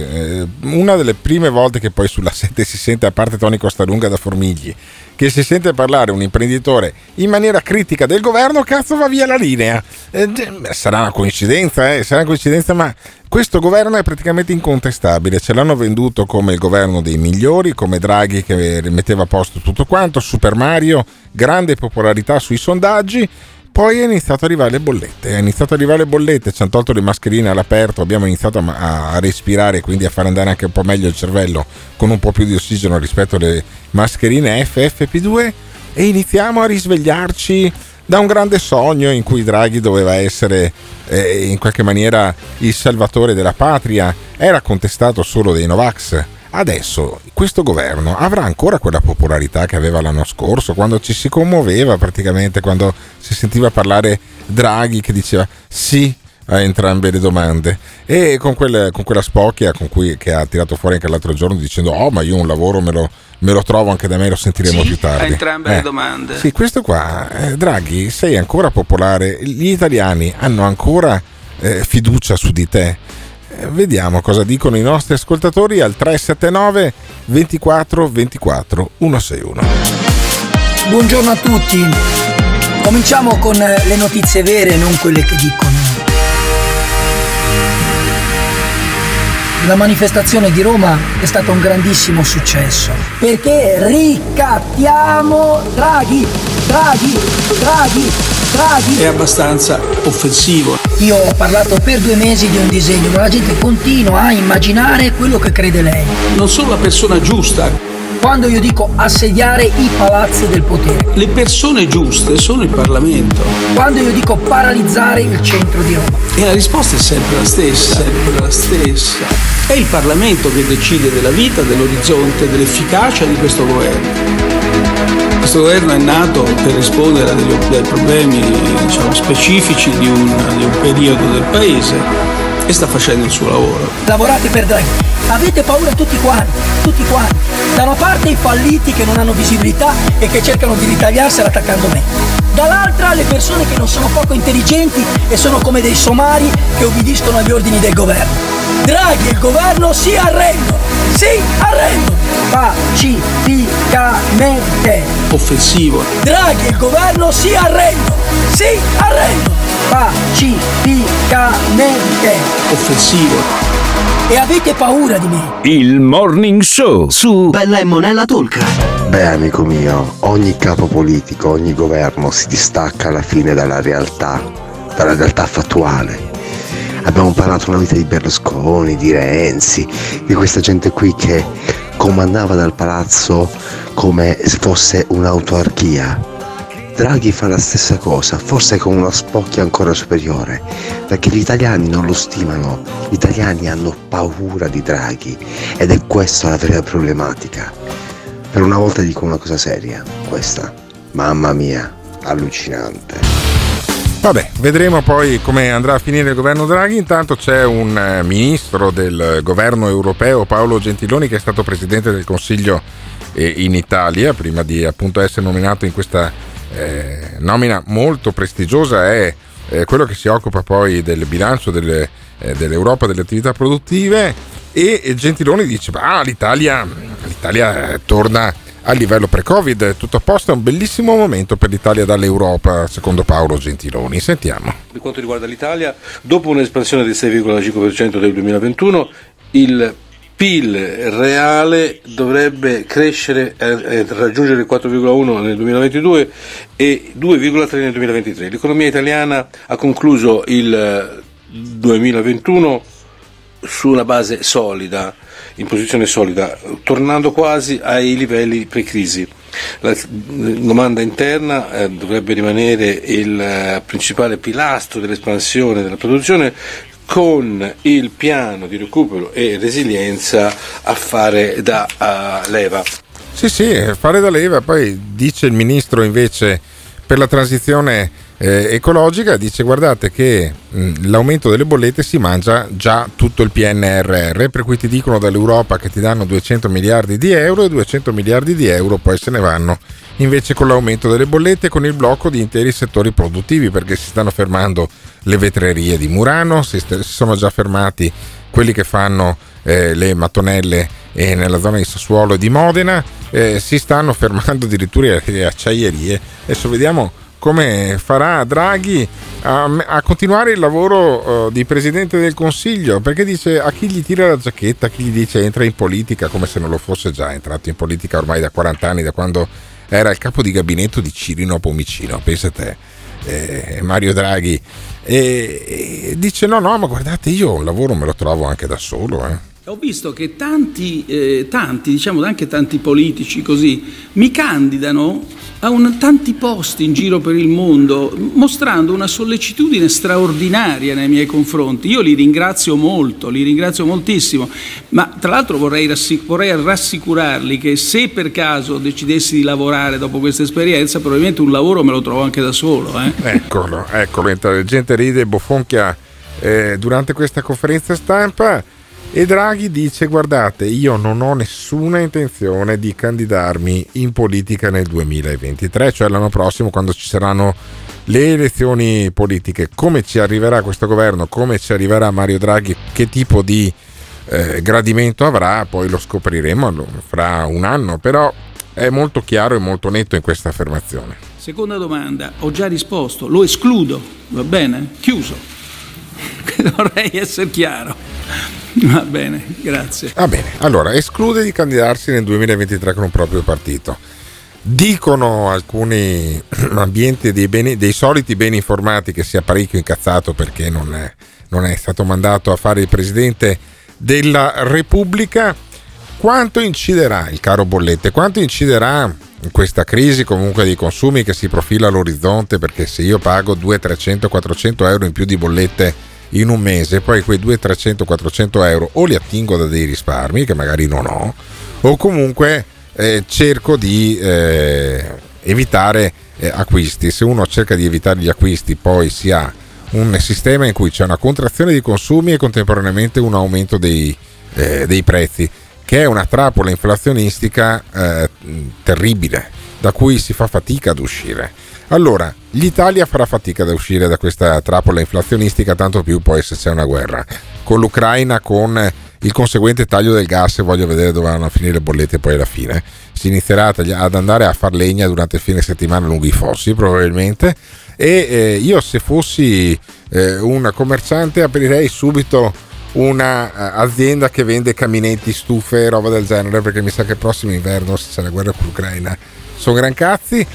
eh, una delle prime volte che poi sulla 7 si sente, a parte Tony Costalunga da Formigli, che si sente parlare un imprenditore in maniera critica del governo, cazzo va via la linea. Eh, sarà una coincidenza, eh, sarà una coincidenza, ma questo governo è praticamente incontestabile. Ce l'hanno venduto come il governo dei migliori, come Draghi che rimetteva a posto tutto quanto, Super Mario, grande popolarità sui sondaggi. Poi è iniziato ad arrivare le bollette, è iniziato ad arrivare le bollette, ci hanno tolto le mascherine all'aperto, abbiamo iniziato a, respirare, quindi a far andare anche un po' meglio il cervello con un po' più di ossigeno rispetto alle mascherine FFP2 e iniziamo a risvegliarci da un grande sogno in cui Draghi doveva essere eh, in qualche maniera il salvatore della patria, era contestato solo dei Novax, adesso questo governo avrà ancora quella popolarità che aveva l'anno scorso, quando ci si commuoveva praticamente, quando si sentiva parlare Draghi che diceva sì a entrambe le domande. E con, quelle, con quella spocchia con cui, che ha tirato fuori anche l'altro giorno dicendo oh ma io un lavoro me lo, me lo trovo anche da me, lo sentiremo sì, più tardi. A entrambe Eh, le domande. Sì, questo qua, eh, Draghi, sei ancora popolare, gli italiani hanno ancora eh, fiducia su di te. Eh, vediamo cosa dicono i nostri ascoltatori al 379 24 24 161. Buongiorno a tutti. Cominciamo con eh, le notizie vere, non quelle che dicono. La manifestazione di Roma è stata un grandissimo successo perché ricattiamo Draghi, Draghi, Draghi, Draghi. È abbastanza offensivo. Io ho parlato per due mesi di un disegno, ma la gente continua a immaginare quello che crede lei. Non sono la persona giusta. Quando io dico assediare i palazzi del potere. Le persone giuste sono il Parlamento. Quando io dico paralizzare il centro di Roma. E la risposta è sempre la stessa, sempre la stessa. È il Parlamento che decide della vita, dell'orizzonte, dell'efficacia di questo governo. Questo governo è nato per rispondere ai problemi diciamo, specifici di un, di un periodo del Paese e sta facendo il suo lavoro. Lavorate per Draghi. Avete paura tutti quanti, tutti quanti. Da una parte i falliti che non hanno visibilità e che cercano di ritagliarsela attaccando me. Dall'altra le persone che non sono poco intelligenti e sono come dei somari che obbediscono agli ordini del governo. Draghi e il governo si arrendono, si arrendono, pacificamente. Offensivo. Draghi e il governo si arrendono, si arrendono, pacificamente. Offensivo. E avete paura di me. Il Morning Show su Bella e Monella Talk. Beh, amico mio, ogni capo politico, ogni governo si distacca alla fine dalla realtà, dalla realtà fattuale. Abbiamo parlato una vita di Berlusconi, di Renzi, di questa gente qui che comandava dal palazzo come se fosse un'autarchia. Draghi fa la stessa cosa, forse con una spocchia ancora superiore, perché gli italiani non lo stimano, gli italiani hanno paura di Draghi ed è questa la vera problematica. Per una volta dico una cosa seria, questa, mamma mia, allucinante. Vabbè, vedremo poi come andrà a finire il governo Draghi. Intanto c'è un eh, ministro del governo europeo, Paolo Gentiloni, che è stato presidente del Consiglio eh, in Italia, prima di appunto essere nominato in questa eh, nomina molto prestigiosa, è eh, quello che si occupa poi del bilancio delle, eh, dell'Europa delle attività produttive e Gentiloni dice, ah, l'Italia, l'Italia eh, torna al livello pre-Covid, tutto a posto, è un bellissimo momento per l'Italia dall'Europa, secondo Paolo Gentiloni. Sentiamo. Per quanto riguarda l'Italia, dopo un'espansione del 6,5% del 2021, il PIL reale dovrebbe crescere e eh, raggiungere il 4,1 nel 2022 e 2,3 nel 2023. L'economia italiana ha concluso il eh, 2021 su una base solida, in posizione solida, tornando quasi ai livelli pre-crisi. La domanda interna eh, dovrebbe rimanere il eh, principale pilastro dell'espansione della produzione con il piano di recupero e resilienza a fare da uh, leva. Sì, sì, fare da leva, poi dice il ministro invece per la transizione eh, ecologica, dice guardate che mh, l'aumento delle bollette si mangia già tutto il PNRR, per cui ti dicono dall'Europa che ti danno 200 miliardi di euro e 200 miliardi di euro poi se ne vanno invece con l'aumento delle bollette e con il blocco di interi settori produttivi perché si stanno fermando le vetrerie di Murano, si, st- si sono già fermati quelli che fanno eh, le mattonelle eh, nella zona di Sassuolo e di Modena, eh, si stanno fermando addirittura le acciaierie. Adesso vediamo come farà Draghi a, a continuare il lavoro uh, di Presidente del Consiglio, perché dice a chi gli tira la giacchetta, a chi gli dice entra in politica come se non lo fosse già entrato in politica ormai da 40 anni, da quando era il capo di gabinetto di Cirino Pomicino, pensa te, eh, Mario Draghi, e, e dice no, no, ma guardate, io un lavoro me lo trovo anche da solo, eh. Ho visto che tanti, eh, tanti, diciamo anche tanti politici così, mi candidano a un, tanti posti in giro per il mondo, mostrando una sollecitudine straordinaria nei miei confronti. Io li ringrazio molto, li ringrazio moltissimo, ma tra l'altro vorrei, rassic- vorrei rassicurarli che se per caso decidessi di lavorare dopo questa esperienza, probabilmente un lavoro me lo trovo anche da solo. Eh. Eccolo, eccolo, gente ride e bofonchia eh, durante questa conferenza stampa. E Draghi dice: Guardate, io non ho nessuna intenzione di candidarmi in politica nel 2023, cioè l'anno prossimo, quando ci saranno le elezioni politiche. Come ci arriverà questo governo, come ci arriverà Mario Draghi, che tipo di eh, gradimento avrà, poi lo scopriremo fra un anno. Però è molto chiaro e molto netto in questa affermazione. Seconda domanda, ho già risposto, lo escludo, va bene? Chiuso. [laughs] Vorrei essere chiaro. [laughs] Va bene, grazie. Va bene, allora esclude di candidarsi nel 2023 con un proprio partito. Dicono alcuni [clears throat] ambienti dei, beni, dei soliti ben informati che sia parecchio incazzato perché non è, non è stato mandato a fare il presidente della Repubblica. Quanto inciderà il caro bollette? Quanto inciderà questa crisi comunque dei consumi che si profila all'orizzonte? Perché se io pago 200, 300, 400 euro in più di bollette in un mese, poi quei 200, 300, 400 euro o li attingo da dei risparmi che magari non ho, o comunque eh, cerco di eh, evitare eh, acquisti. Se uno cerca di evitare gli acquisti, poi si ha un sistema in cui c'è una contrazione dei consumi e contemporaneamente un aumento dei, eh, dei prezzi, che è una trappola inflazionistica eh, terribile, da cui si fa fatica ad uscire. Allora, l'Italia farà fatica ad uscire da questa trappola inflazionistica, tanto più poi se c'è una guerra. Con l'Ucraina, con il conseguente taglio del gas, voglio vedere dove vanno a finire le bollette poi alla fine. Si inizierà ad andare a far legna durante il fine settimana lungo i fossi, probabilmente. E eh, io se fossi eh, un commerciante aprirei subito un'azienda che vende caminetti, stufe e roba del genere, perché mi sa che il prossimo inverno, se c'è la guerra con l'Ucraina, sono gran cazzi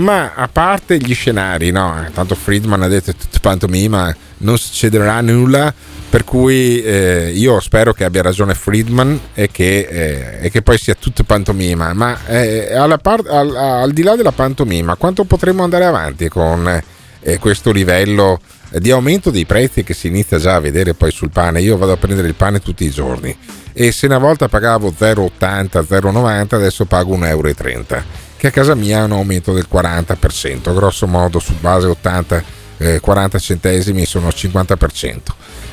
ma a parte gli scenari, no? Tanto Friedman ha detto tutto pantomima, non succederà nulla, per cui eh, io spero che abbia ragione Friedman e che, eh, e che poi sia tutto pantomima, ma eh, par- al, al, di là della pantomima, quanto potremo andare avanti con eh, questo livello di aumento dei prezzi che si inizia già a vedere poi sul pane? Io vado a prendere il pane tutti i giorni e se una volta pagavo 0,80, 0,90, adesso pago 1,30 euro che a casa mia ha un aumento del 40%, grosso modo su base 80, eh, 40 centesimi sono il 50%.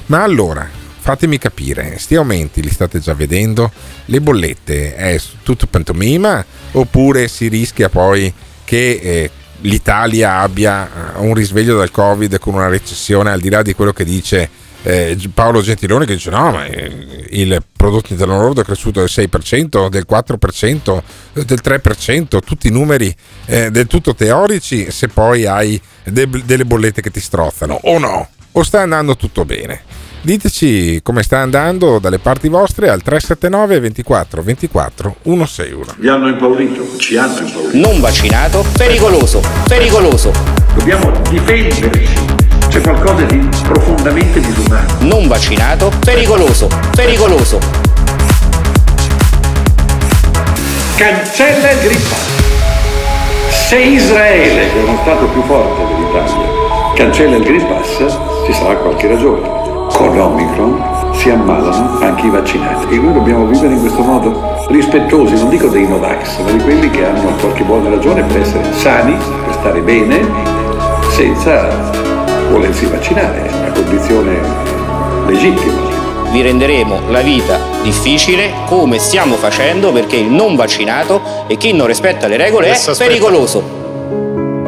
Ma allora, fatemi capire, sti aumenti li state già vedendo? Le bollette è tutto pantomima oppure si rischia poi che eh, l'Italia abbia eh, un risveglio dal Covid con una recessione al di là di quello che dice eh, Paolo Gentiloni che dice no ma eh, il prodotto interno lordo è cresciuto del 6% del 4% del 3% tutti numeri eh, del tutto teorici se poi hai de- delle bollette che ti strozzano o no o sta andando tutto bene. Diteci come sta andando dalle parti vostre al 379 24 24 161 vi hanno impaurito ci hanno impaurito. Non vaccinato pericoloso pericoloso. Dobbiamo difenderci c'è qualcosa di profondamente disumano. Non vaccinato, pericoloso, pericoloso. Cancella il Pass. Se Israele, che è uno Stato più forte dell'Italia, cancella il Green Pass, ci sarà qualche ragione. Con l'Omicron si ammalano anche i vaccinati e noi dobbiamo vivere in questo modo rispettosi, non dico dei Novax, ma di quelli che hanno qualche buona ragione per essere sani, per stare bene, senza volersi vaccinare, è una condizione legittima. Vi renderemo la vita difficile come stiamo facendo perché il non vaccinato e chi non rispetta le regole Adesso è aspetta. pericoloso.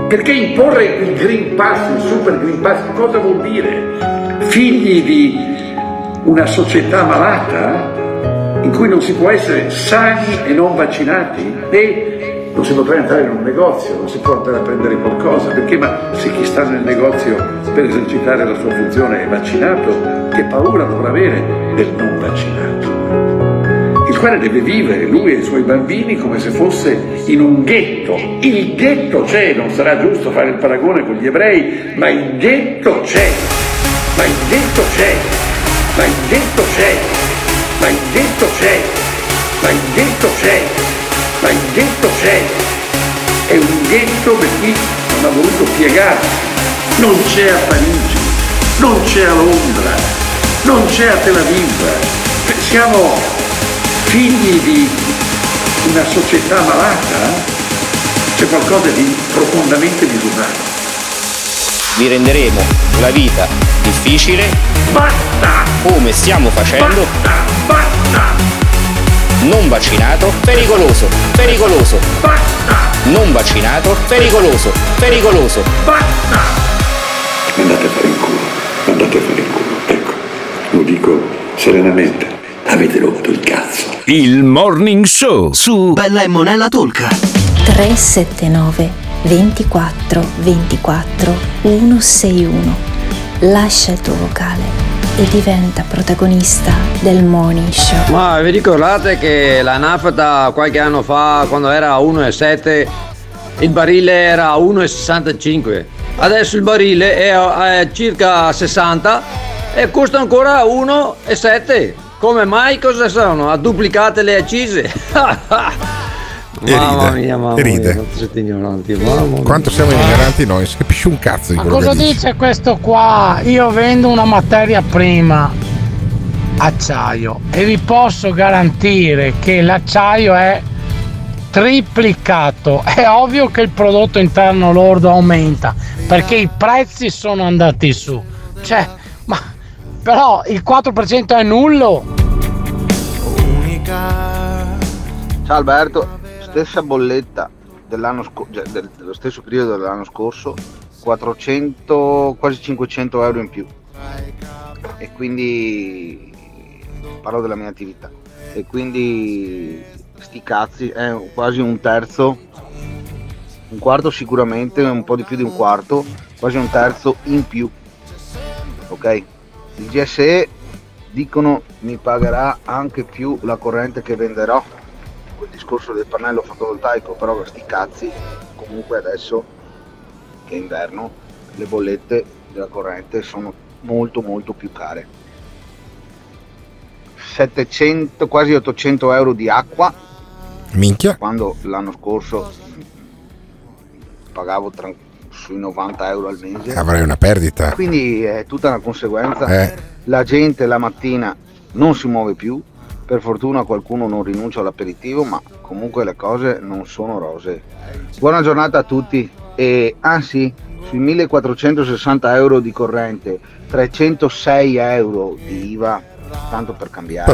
Perché imporre il Green Pass, il Super Green Pass, cosa vuol dire? Figli di una società malata in cui non si può essere sani e non vaccinati? E non si potrà entrare in un negozio, non si può andare a prendere qualcosa, perché ma se chi sta nel negozio per esercitare la sua funzione è vaccinato, che paura dovrà avere del non vaccinato? Il quale deve vivere lui e i suoi bambini come se fosse in un ghetto. Il ghetto c'è, non sarà giusto fare il paragone con gli ebrei, ma il ghetto c'è, ma il ghetto c'è, ma il ghetto c'è. ma il ghetto c'è, ma il ghetto c'è, ma il ghetto c'è. È un ghetto per chi non ha voluto piegarsi. Non c'è a Parigi, non c'è a Londra, non c'è a Tel Aviv. Siamo figli di una società malata. C'è qualcosa di profondamente disumano. Vi renderemo la vita difficile. Basta! Come stiamo facendo. Basta! Non vaccinato, pericoloso, pericoloso. Basta! Non vaccinato, pericoloso, pericoloso. Basta! Andate a fare in culo, andate a fare in culo. Ecco, lo dico serenamente. Avete rotto il cazzo. Il Morning Show su Bella e Monella Talk. 379 24 24 161. Lascia il tuo vocale e diventa protagonista del Morning Show. Ma vi ricordate che la nafta qualche anno fa, quando era a 1,7, il barile era a 1,65. Adesso il barile è a circa 60 e costa ancora 1,7. Come mai? Cosa sono? Ha duplicate le accise? [laughs] E mamma ride, mia, mamma e ride. mia, quanto siete ignoranti, mamma mia. Quanto siamo ignoranti noi, si capisce un cazzo di Ma cosa dici. dice questo qua? Io vendo una materia prima, acciaio, e vi posso garantire che l'acciaio è triplicato. È ovvio che il prodotto interno lordo aumenta perché i prezzi sono andati su. Cioè, ma però il 4% è nullo. Ciao Alberto, stessa bolletta dell'anno sco- cioè del- dello stesso periodo dell'anno scorso, 400, quasi 500 euro in più. E quindi parlo della mia attività. E quindi sti cazzi è quasi un terzo, un quarto sicuramente, un po' di più di un quarto, quasi un terzo in più. Ok? Il GSE dicono mi pagherà anche più la corrente che venderò discorso del pannello fotovoltaico però sti cazzi comunque adesso che è inverno le bollette della corrente sono molto molto più care 700 quasi 800 euro di acqua Minchia. quando l'anno scorso pagavo tran- sui 90 euro al mese Avrai una perdita. quindi è tutta una conseguenza. Eh. La gente la mattina non si muove più, per fortuna qualcuno non rinuncia all'aperitivo, ma comunque le cose non sono rose. Buona giornata a tutti e anzi sui 1460 euro di corrente, 306 euro di IVA, tanto per cambiare.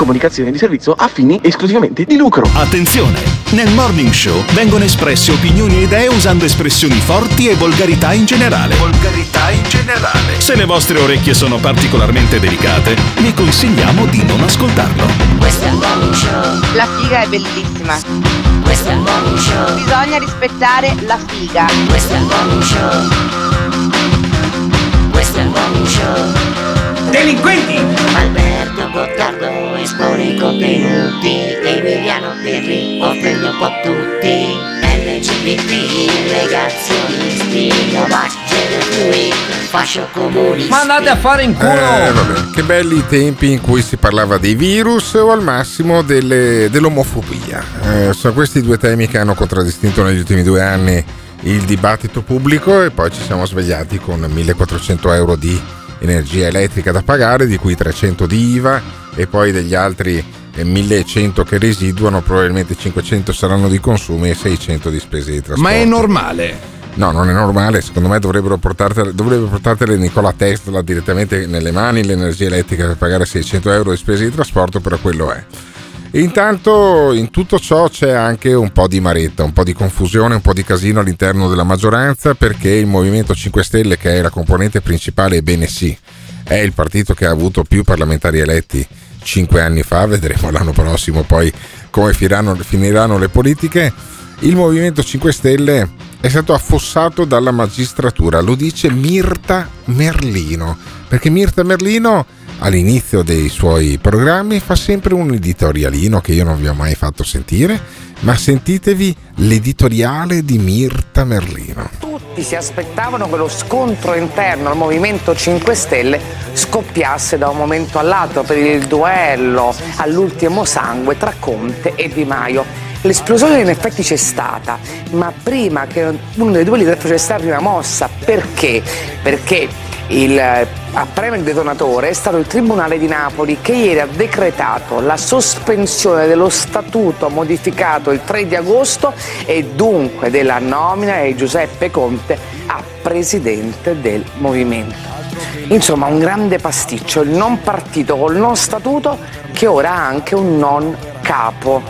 Comunicazione di servizio a fini esclusivamente di lucro. Attenzione! Nel Morning Show vengono espresse opinioni e idee usando espressioni forti e volgarità in generale. Volgarità in generale. Se le vostre orecchie sono particolarmente delicate, vi consigliamo di non ascoltarlo. Questo è il morning show. La figa è bellissima. Questo è il morning show. Bisogna rispettare la figa. Questo è il morning show. Questo è il morning show. Delinquenti! Alberto Gottardo espone i contenuti. Emiliano Pirri offende un po' tutti. LGBT, negazionisti, Novak, gender fluid, fascio comunisti. Ma andate a fare in culo! Eh, vabbè, che belli i tempi in cui si parlava dei virus o al massimo delle- dell'omofobia. Eh, sono questi due temi che hanno contraddistinto negli ultimi due anni il dibattito pubblico e poi ci siamo svegliati con 1400 euro di energia elettrica da pagare, di cui 300 di IVA e poi degli altri eh, 1100 che residuano, probabilmente 500 saranno di consumi e 600 di spese di trasporto. Ma è normale. No, non è normale, secondo me dovrebbero portartele, dovrebbe portartele Nicola Tesla direttamente nelle mani l'energia elettrica per pagare 600 euro di spese di trasporto, però quello è. Intanto in tutto ciò c'è anche un po' di maretta, un po' di confusione, un po' di casino all'interno della maggioranza perché il Movimento 5 Stelle, che è la componente principale, ebbene sì, è il partito che ha avuto più parlamentari eletti 5 anni fa, vedremo l'anno prossimo poi come finiranno, finiranno le politiche. Il Movimento 5 Stelle è stato affossato dalla magistratura, lo dice Mirta Merlino, perché Mirta Merlino all'inizio dei suoi programmi fa sempre un editorialino che io non vi ho mai fatto sentire, ma sentitevi l'editoriale di Mirta Merlino. Tutti si aspettavano che lo scontro interno al Movimento 5 Stelle scoppiasse da un momento all'altro per il duello all'ultimo sangue tra Conte e Di Maio. L'esplosione in effetti c'è stata, ma prima che uno dei due leader facesse la prima mossa, perché? Perché il, a premere il detonatore è stato il Tribunale di Napoli che ieri ha decretato la sospensione dello statuto modificato il 3 di agosto e dunque della nomina di Giuseppe Conte a presidente del movimento. Insomma, un grande pasticcio, il non partito col non statuto che ora ha anche un non capo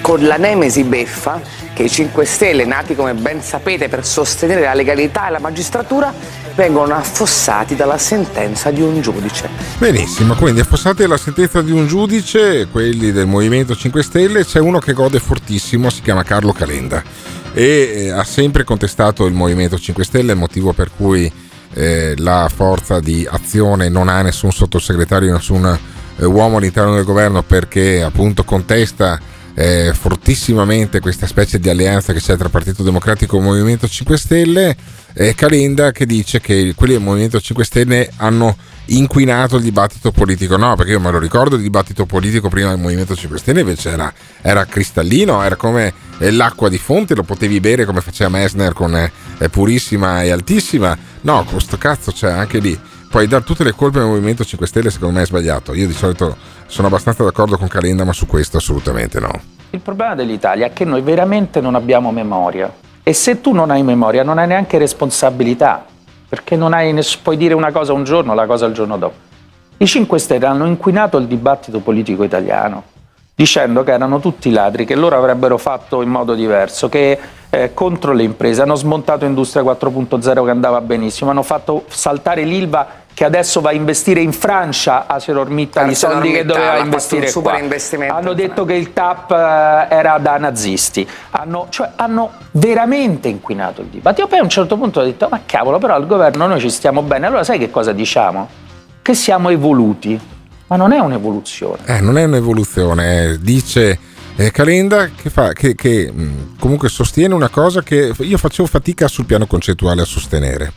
con la nemesi beffa che i 5 Stelle, nati come ben sapete per sostenere la legalità e la magistratura, vengono affossati dalla sentenza di un giudice. Benissimo, quindi affossati dalla sentenza di un giudice, quelli del Movimento 5 Stelle, c'è uno che gode fortissimo, si chiama Carlo Calenda e eh, ha sempre contestato il Movimento 5 Stelle, motivo per cui eh, la forza di azione non ha nessun sottosegretario, nessun eh, uomo all'interno del governo perché appunto contesta eh, fortissimamente questa specie di alleanza che c'è tra Partito Democratico e Movimento 5 Stelle, eh, Calenda che dice che quelli del Movimento 5 Stelle hanno inquinato il dibattito politico. No, perché io me lo ricordo il dibattito politico prima del Movimento 5 Stelle invece era, era cristallino, era come eh, l'acqua di fonte, lo potevi bere come faceva Messner con eh, purissima e altissima. No, con sto cazzo c'è anche lì. Poi dar tutte le colpe al Movimento 5 Stelle secondo me è sbagliato. Io di solito sono abbastanza d'accordo con Calenda, ma su questo assolutamente no. Il problema dell'Italia è che noi veramente non abbiamo memoria. E se tu non hai memoria, non hai neanche responsabilità, perché non hai, puoi dire una cosa un giorno, la cosa il giorno dopo. I 5 Stelle hanno inquinato il dibattito politico italiano, dicendo che erano tutti ladri, che loro avrebbero fatto in modo diverso, che eh, contro le imprese hanno smontato Industria 4.0 che andava benissimo, hanno fatto saltare l'ILVA che adesso va a investire in Francia a ArcelorMittal i soldi che doveva investire qua. Hanno detto che il TAP eh, era da nazisti. Hanno, cioè, hanno veramente inquinato il dibattito. Poi a un certo punto ho detto, ma cavolo, però al governo noi ci stiamo bene. Allora sai che cosa diciamo? Che siamo evoluti. Ma non è un'evoluzione. Eh, non è un'evoluzione, dice eh, Calenda che, fa, che, che mh, comunque sostiene una cosa che io facevo fatica sul piano concettuale a sostenere.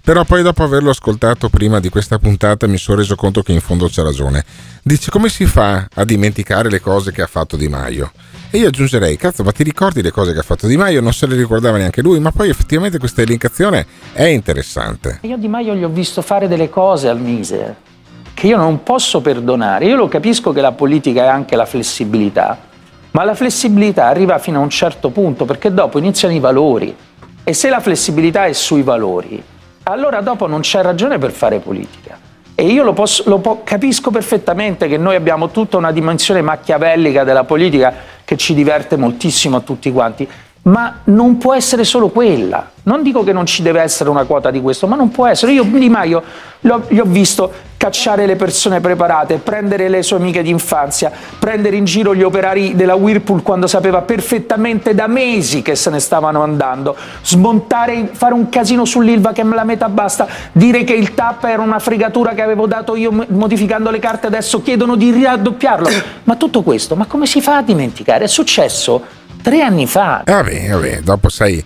Però poi dopo averlo ascoltato prima di questa puntata mi sono reso conto che in fondo c'è ragione. Dice come si fa a dimenticare le cose che ha fatto Di Maio? E io aggiungerei, cazzo, ma ti ricordi le cose che ha fatto Di Maio? Non se le ricordava neanche lui, ma poi effettivamente questa elencazione è interessante. Io Di Maio gli ho visto fare delle cose al Mise che io non posso perdonare. Io lo capisco che la politica è anche la flessibilità, ma la flessibilità arriva fino a un certo punto perché dopo iniziano i valori. E se la flessibilità è sui valori, allora dopo non c'è ragione per fare politica. E io lo, posso, lo po- capisco perfettamente che noi abbiamo tutta una dimensione macchiavellica della politica che ci diverte moltissimo a tutti quanti, ma non può essere solo quella. Non dico che non ci deve essere una quota di questo, ma non può essere. Io Di Maio gli ho visto cacciare le persone preparate, prendere le sue amiche d'infanzia, prendere in giro gli operai della Whirlpool quando sapeva perfettamente da mesi che se ne stavano andando, smontare, fare un casino sull'Ilva che me la metà basta, dire che il TAP era una fregatura che avevo dato io modificando le carte, adesso chiedono di raddoppiarlo. Ma tutto questo, ma come si fa a dimenticare? È successo tre anni fa. Vabbè, vabbè, dopo sai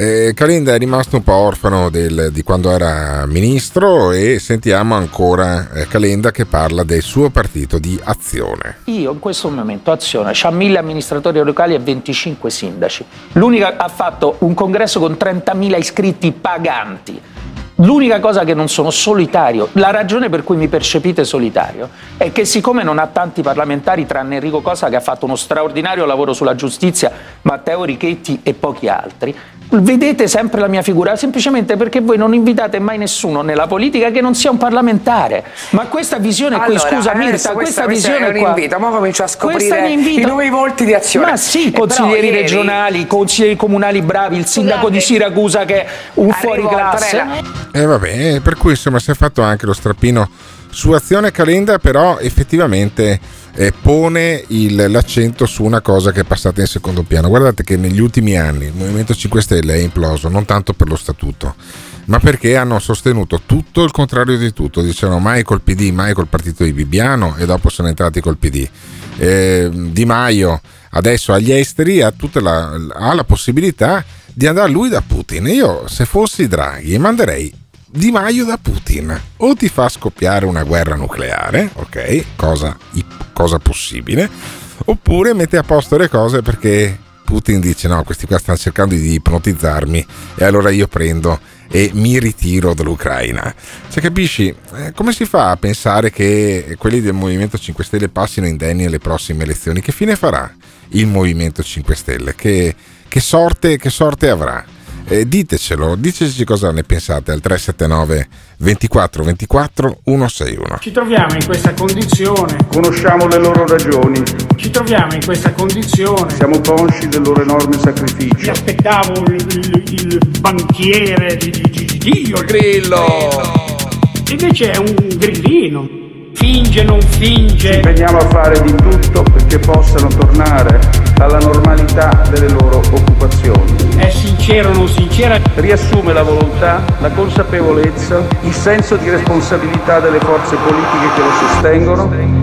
eh, Calenda è rimasto un po' orfano del, di quando era ministro e sentiamo ancora eh, Calenda che parla del suo partito di Azione. Io in questo momento Azione ha mille amministratori locali e 25 sindaci. L'unica ha fatto un congresso con 30.000 iscritti paganti. L'unica cosa che non sono solitario, la ragione per cui mi percepite solitario, è che siccome non ha tanti parlamentari, tranne Enrico Cosa che ha fatto uno straordinario lavoro sulla giustizia, Matteo Richetti e pochi altri, vedete sempre la mia figura semplicemente perché voi non invitate mai nessuno nella politica che non sia un parlamentare. Ma questa visione qui, Allora, scusa Mirta, adesso questa, questo è visione un qua. invito, ora comincio a è scoprire i nuovi volti di azione. Ma sì, Eh, però consiglieri ieri- regionali, consiglieri comunali bravi, il sindaco di Siracusa che è un fuori classe. E vabbè, eh, per cui insomma si è fatto anche lo strappino su Azione Calenda, però effettivamente eh, pone il- l'accento su una cosa che è passata in secondo piano. Guardate che negli ultimi anni il Movimento 5 Stelle è imploso, non tanto per lo statuto, ma perché hanno sostenuto tutto il contrario di tutto. Dicevano mai col PD, mai col partito di Bibbiano e dopo sono entrati col PD. Eh, di Maio adesso agli esteri ha, la, ha la possibilità di andare lui da Putin. Io se fossi Draghi manderei di Maio da Putin. O ti fa scoppiare una guerra nucleare, ok, cosa, cosa possibile, oppure mette a posto le cose perché Putin dice no, questi qua stanno cercando di ipnotizzarmi e allora io prendo e mi ritiro dall'Ucraina. Cioè, capisci? Eh, come si fa a pensare che quelli del Movimento 5 Stelle passino indenni alle prossime elezioni? Che fine farà il Movimento 5 Stelle? Che, che sorte, che sorte avrà? Eh, ditecelo, diteci cosa ne pensate al 379 24 24 161. Ci troviamo in questa condizione. Conosciamo le loro ragioni, Ci troviamo in questa condizione. siamo consci del loro enorme sacrificio. Mi aspettavo il, il- il banchiere di, di, di, di Dio. il Grillo. Invece è un grillino. Finge, non finge. Ci impegniamo a fare di tutto perché possano tornare alla normalità delle loro occupazioni. È sincero o non sincera? Riassume la volontà, la consapevolezza, il senso di responsabilità delle forze politiche che lo sostengono.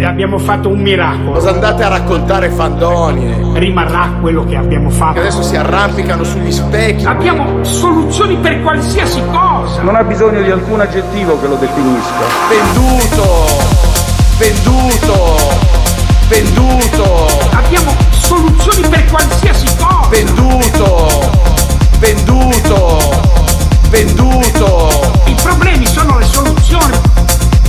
E abbiamo fatto un miracolo. Cosa andate a raccontare fandonie? Rimarrà quello che abbiamo fatto. Che adesso si arrampicano sugli specchi. Abbiamo soluzioni per qualsiasi cosa. Non ha bisogno di alcun aggettivo che lo definisca. Venduto! Venduto! Venduto! Abbiamo soluzioni per qualsiasi cosa. Venduto! Venduto! Venduto! I problemi sono le soluzioni.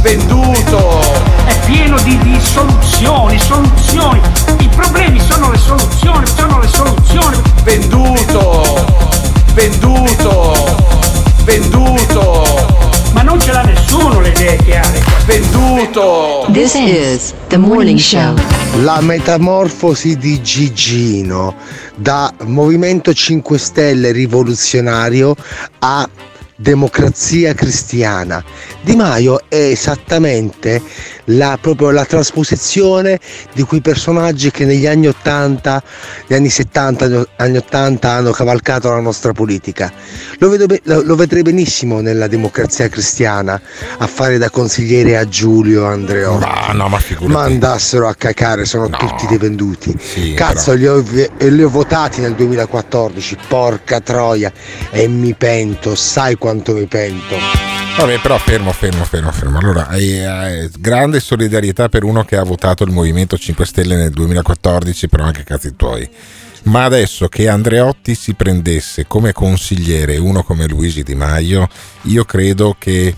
Venduto! È pieno di, di soluzioni, soluzioni. I problemi sono le soluzioni, sono le soluzioni. Venduto! Venduto! Venduto! Ma non ce l'ha nessuno le idee che ha. Venduto! This is the morning show. La metamorfosi di Gigino da Movimento 5 Stelle rivoluzionario a democrazia cristiana. Di Maio è esattamente la, proprio la trasposizione di quei personaggi che negli anni 80, negli anni 70, anni 80 hanno cavalcato la nostra politica. Lo, vedo lo- vedrei benissimo nella democrazia cristiana a fare da consigliere a Giulio Andreotti. Ma no, ma. Ma andassero a cacare, sono tutti dei venduti. Sì, Cazzo, li ho, li ho votati nel 2014, porca troia, e mi pento, sai quanto mi pento. Vabbè, però fermo, fermo, fermo, fermo. Allora, hai- hai grande solidarietà per uno che ha votato il Movimento 5 Stelle nel 2014, però anche cazzi tuoi. Ma adesso che Andreotti si prendesse come consigliere uno come Luigi Di Maio, io credo che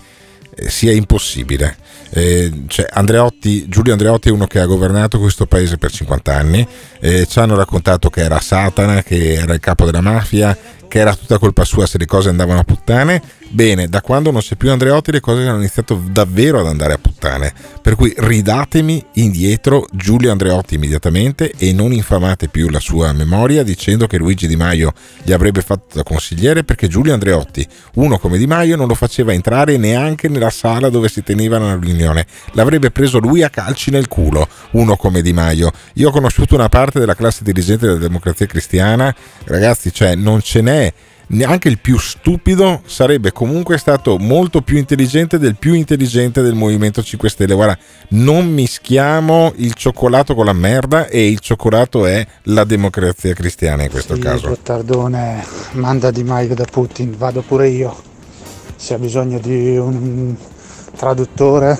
eh, sia impossibile. Eh, cioè, Andreotti, Giulio Andreotti è uno che ha governato questo paese per 50 anni, eh, ci hanno raccontato che era Satana, che era il capo della mafia, che era tutta colpa sua se le cose andavano a puttane. Bene, da quando non c'è più Andreotti le cose hanno iniziato davvero ad andare a puttane. Per cui ridatemi indietro Giulio Andreotti immediatamente e non infamate più la sua memoria dicendo che Luigi Di Maio gli avrebbe fatto da consigliere perché Giulio Andreotti, uno come Di Maio, non lo faceva entrare neanche nella sala dove si tenevano la riunione. L'avrebbe preso lui a calci nel culo, uno come Di Maio. Io ho conosciuto una parte della classe dirigente della democrazia cristiana, ragazzi, cioè non ce n'è neanche il più stupido sarebbe comunque stato molto più intelligente del più intelligente del Movimento 5 Stelle. Guarda, non mischiamo il cioccolato con la merda e il cioccolato è la democrazia cristiana in questo Sì, caso. Gottardone manda Di Maio da Putin, vado pure io. Se ha bisogno di un traduttore,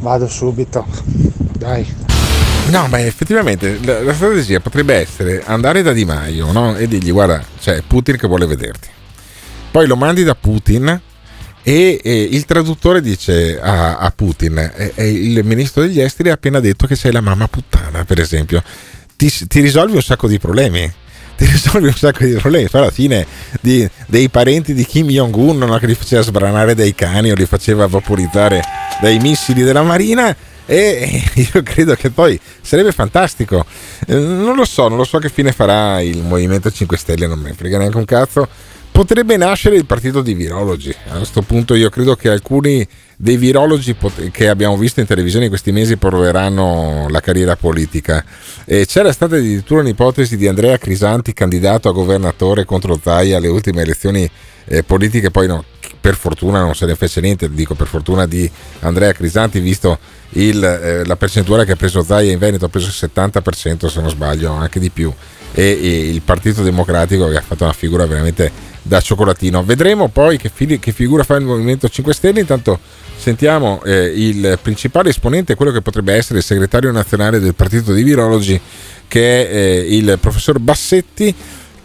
vado subito. Dai. No, ma effettivamente la, la strategia potrebbe essere andare da Di Maio no? e dirgli guarda, c'è Putin che vuole vederti. Poi lo mandi da Putin e, e il traduttore dice a, a Putin, e, e il ministro degli esteri ha appena detto che sei la mamma puttana, per esempio. Ti, ti risolvi un sacco di problemi. ti risolvi un sacco di problemi. Poi alla fine di, dei parenti di Kim Jong-un non è che li faceva sbranare dai cani o li faceva vaporizzare dai missili della Marina e [laughs] io credo che poi sarebbe fantastico. Eh, non lo so, non lo so che fine farà il Movimento 5 Stelle, non me ne frega neanche un cazzo. Potrebbe nascere il partito di virologi. A questo punto io credo che alcuni dei virologi che abbiamo visto in televisione in questi mesi proveranno la carriera politica. E c'era stata addirittura un'ipotesi di Andrea Crisanti, candidato a governatore contro Zaia alle ultime elezioni eh, politiche, poi no, per fortuna non se ne fece niente, dico per fortuna di Andrea Crisanti, visto il, eh, la percentuale che ha preso Zaia in Veneto, ha preso il 70% se non sbaglio, anche di più, e, e, il Partito Democratico che ha fatto una figura veramente da cioccolatino. Vedremo poi che, fili, che figura fa il Movimento 5 Stelle, intanto sentiamo eh, il principale esponente, quello che potrebbe essere il segretario nazionale del Partito di Virologi, che è eh, il professor Bassetti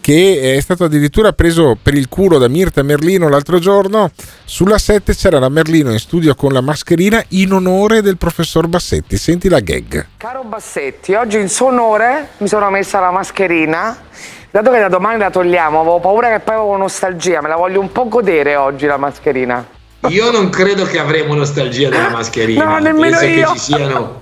che è stato addirittura preso per il culo da Mirta Merlino l'altro giorno. Sulla 7 c'era la Merlino in studio con la mascherina in onore del professor Bassetti. Senti la gag. Caro Bassetti, oggi in suo onore mi sono messa la mascherina. Dato che da domani la togliamo, avevo paura che poi avevo nostalgia, me la voglio un po' godere oggi la mascherina. Io non credo che avremo nostalgia della [laughs] mascherina. No, nemmeno Penso io. che ci siano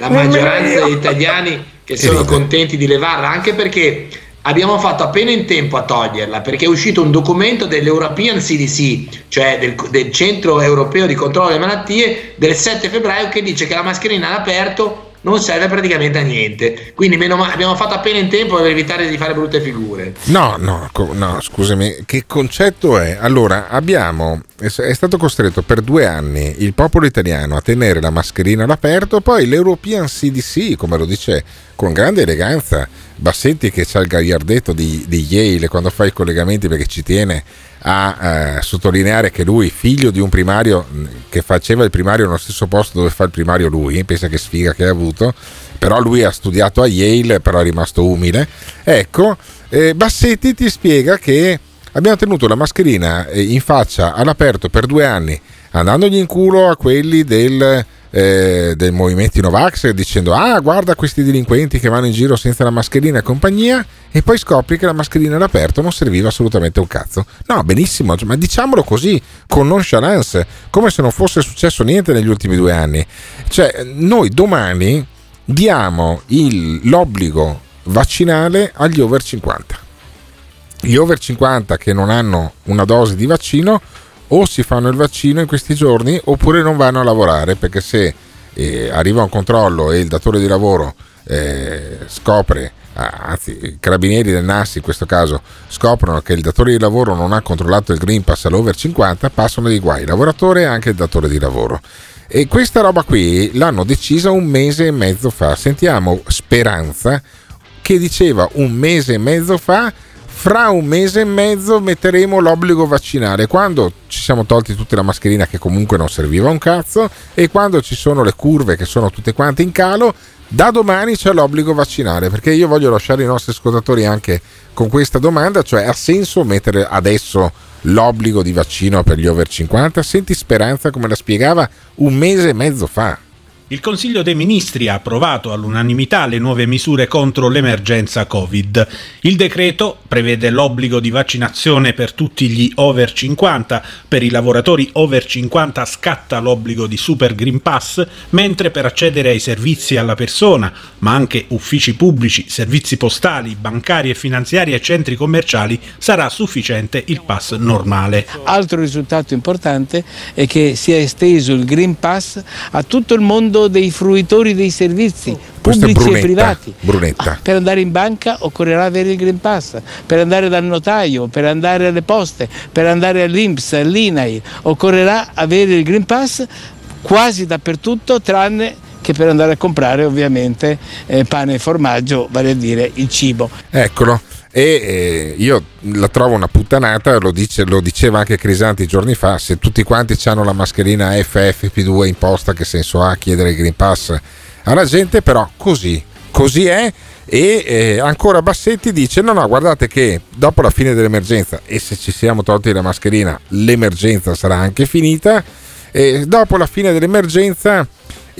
la Nemmeno maggioranza io. degli italiani che sono contenti di levarla, anche perché abbiamo fatto appena in tempo a toglierla, perché è uscito un documento dell'European CDC, cioè del, del Centro Europeo di Controllo delle Malattie, del 7 febbraio che dice che la mascherina all'aperto non serve praticamente a niente. Quindi male, abbiamo fatto appena in tempo per evitare di fare brutte figure. No, no, co- no, scusami, che concetto è? Allora, abbiamo, è è stato costretto per due anni il popolo italiano a tenere la mascherina all'aperto, poi l'European CDC, come lo dice con grande eleganza, Bassetti che c'ha il gagliardetto di, di Yale quando fa i collegamenti perché ci tiene a eh, sottolineare che lui, figlio di un primario mh, che faceva il primario nello stesso posto dove fa il primario lui, pensa che sfiga che ha avuto, però lui ha studiato a Yale, però è rimasto umile. Ecco, eh, Bassetti ti spiega che abbiamo tenuto la mascherina eh, in faccia all'aperto per due anni, andandogli in culo a quelli del, eh, del movimento Novax dicendo ah guarda questi delinquenti che vanno in giro senza la mascherina e compagnia e poi scopri che la mascherina all'aperto non serviva assolutamente un cazzo. No, benissimo, ma diciamolo così, con nonchalance, come se non fosse successo niente negli ultimi due anni. Cioè, noi domani diamo il- l'obbligo vaccinale agli over 50. Gli over 50 che non hanno una dose di vaccino o si fanno il vaccino in questi giorni oppure non vanno a lavorare perché se eh, arriva un controllo e il datore di lavoro eh, scopre, ah, anzi i carabinieri del NAS in questo caso scoprono che il datore di lavoro non ha controllato il Green Pass all'over 50, passano dei guai il lavoratore e anche il datore di lavoro. E questa roba qui l'hanno decisa un mese e mezzo fa. Sentiamo Speranza che diceva un mese e mezzo fa fra un mese e mezzo metteremo l'obbligo vaccinale. Quando ci siamo tolti tutte la mascherina che comunque non serviva un cazzo e quando ci sono le curve che sono tutte quante in calo da domani c'è l'obbligo vaccinale perché io voglio lasciare i nostri ascoltatori anche con questa domanda cioè ha senso mettere adesso l'obbligo di vaccino per gli over 50 senti speranza come la spiegava un mese e mezzo fa Il Consiglio dei Ministri ha approvato all'unanimità le nuove misure contro l'emergenza Covid. Il decreto prevede l'obbligo di vaccinazione per tutti gli over 50, per i lavoratori over 50 scatta l'obbligo di Super Green Pass, mentre per accedere ai servizi alla persona, ma anche uffici pubblici, servizi postali, bancari e finanziari e centri commerciali, sarà sufficiente il pass normale. Altro risultato importante è che si è esteso il Green Pass a tutto il mondo dei fruitori dei servizi pubblici e privati. Brunetta. Per andare in banca occorrerà avere il Green Pass, per andare dal notaio, per andare alle poste, per andare all'Inps, all'INAI, occorrerà avere il Green Pass quasi dappertutto tranne che per andare a comprare ovviamente eh, pane e formaggio, vale a dire il cibo. Eccolo. E eh, io la trovo una puttanata, lo, dice- lo diceva anche Crisanti giorni fa, se tutti quanti hanno la mascherina FFP2 imposta, che senso ha chiedere il Green Pass alla gente, però così, così è. E eh, ancora Bassetti dice: No, no, guardate che dopo la fine dell'emergenza, e se ci siamo tolti la mascherina, l'emergenza sarà anche finita. E dopo la fine dell'emergenza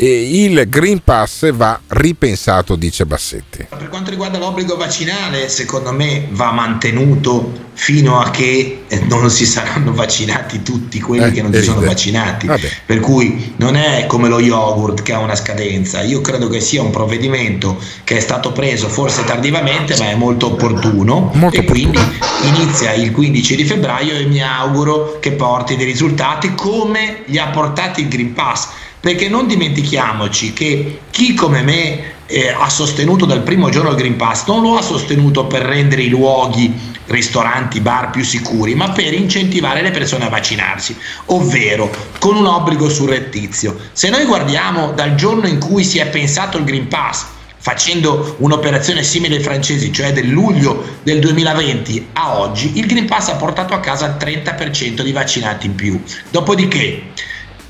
E il Green Pass va ripensato, dice Bassetti. Per quanto riguarda l'obbligo vaccinale, secondo me va mantenuto fino a che eh, non si saranno vaccinati tutti quelli Eh, che non si sono vaccinati. Vabbè. Per cui non è come lo yogurt che ha una scadenza. Io credo che sia un provvedimento che è stato preso forse tardivamente, ma è molto opportuno e quindi inizia il 15 di febbraio e mi auguro che porti dei risultati come li ha portati il Green Pass. Perché non dimentichiamoci che chi come me eh, ha sostenuto dal primo giorno il Green Pass non lo ha sostenuto per rendere i luoghi, ristoranti, bar più sicuri, ma per incentivare le persone a vaccinarsi, ovvero con un obbligo surrettizio. Se noi guardiamo dal giorno in cui si è pensato il Green Pass, facendo un'operazione simile ai francesi, cioè del luglio del 2020 a oggi, il Green Pass ha portato a casa il 30% di vaccinati in più. Dopodiché,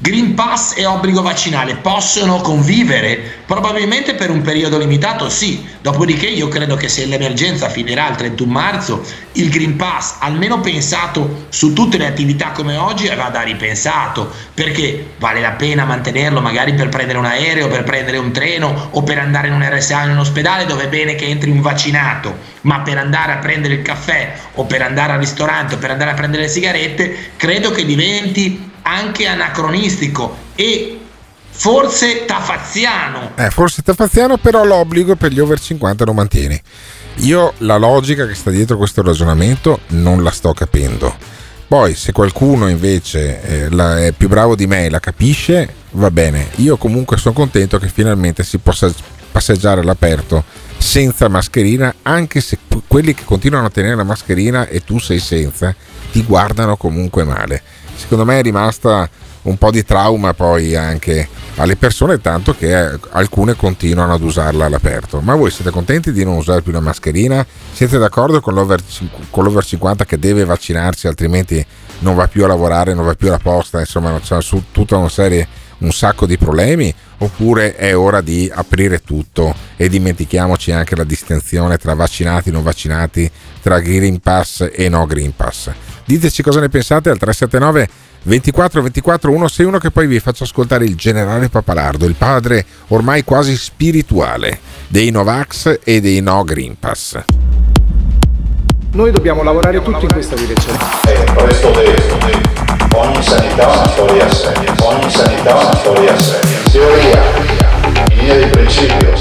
Green Pass e obbligo vaccinale possono convivere? Probabilmente per un periodo limitato sì, dopodiché io credo che se l'emergenza finirà il 31 marzo, il Green Pass, almeno pensato su tutte le attività come oggi, vada ripensato, perché vale la pena mantenerlo magari per prendere un aereo, per prendere un treno o per andare in un RSA in un ospedale dove è bene che entri un vaccinato, ma per andare a prendere il caffè o per andare al ristorante o per andare a prendere le sigarette, credo che diventi anche anacronistico e forse tafaziano. Eh, forse tafaziano, però l'obbligo per gli over 50 lo mantieni. Io la logica che sta dietro questo ragionamento non la sto capendo. Poi, se qualcuno invece eh, la- è più bravo di me e la capisce, va bene. Io comunque sono contento che finalmente si possa passeggiare all'aperto senza mascherina, anche se quelli che continuano a tenere la mascherina e tu sei senza, ti guardano comunque male. Secondo me è rimasta un po' di trauma poi anche alle persone, tanto che eh, alcune continuano ad usarla all'aperto. Ma voi siete contenti di non usare più la mascherina? Siete d'accordo con l'over, con l'over 50 che deve vaccinarsi, altrimenti non va più a lavorare, non va più alla posta, insomma, c'è su tutta una serie, un sacco di problemi? Oppure è ora di aprire tutto e dimentichiamoci anche la distinzione tra vaccinati e non vaccinati, tra Green Pass e no Green Pass? Diteci cosa ne pensate al 379 24 24 161 che poi vi faccio ascoltare il generale Papalardo, il padre ormai quasi spirituale dei Novax e dei no Green Pass. Noi dobbiamo lavorare tutti in questa direzione. Questo detto, ogni sanità ha una storia a sé, ogni sanità ha una storia a sé. Teoria, in linea di principio,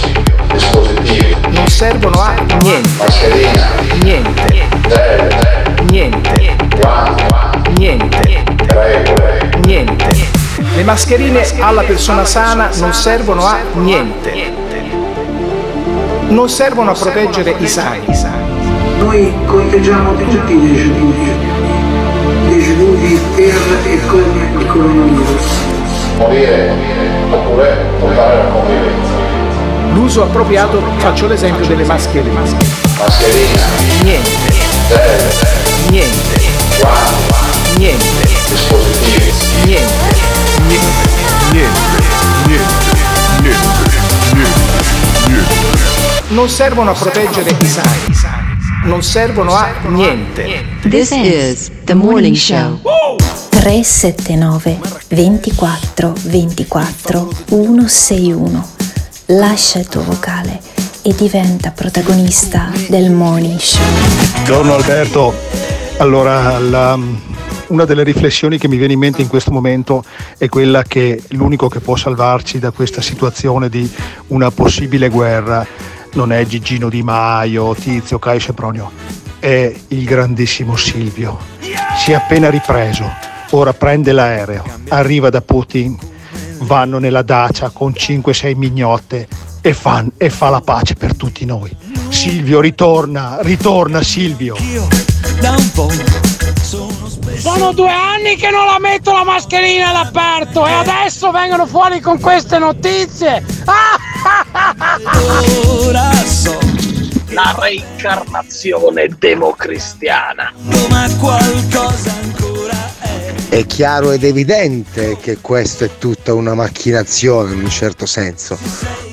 dispositivi, Non servono a niente. mascherina, Niente. Niente. Niente. regole, Niente. Le mascherine alla persona sana non servono a niente. Non servono a proteggere i sani. Noi conteggiamo tutti i deceduti, deceduti per e con il coronavirus. morire oppure portare la convivenza. L'uso appropriato, faccio l'esempio delle mascherine. Mascherina, Niente. gel, Niente. guanti, Niente. dispositivi, Niente. Niente. Niente. Non servono a proteggere i sani. Non servono a niente. This is the morning show. 379 24 24 161. Lascia il tuo vocale e diventa protagonista del morning show. Buongiorno Alberto, allora la- una delle riflessioni che mi viene in mente in questo momento è quella che l'unico che può salvarci da questa situazione di una possibile guerra non è Gigino Di Maio, Tizio, Caio Sempronio, è il grandissimo Silvio. Si è appena ripreso, ora prende l'aereo, arriva da Putin, vanno nella dacia con 5-6 mignotte e, fan- e fa la pace per tutti noi. Silvio, ritorna, ritorna Silvio. Da un po' Sono due anni che non la metto la mascherina all'aperto e adesso vengono fuori con queste notizie. ora so La reincarnazione democristiana. ma qualcosa ancora È chiaro ed evidente che questo è tutta una macchinazione in un certo senso,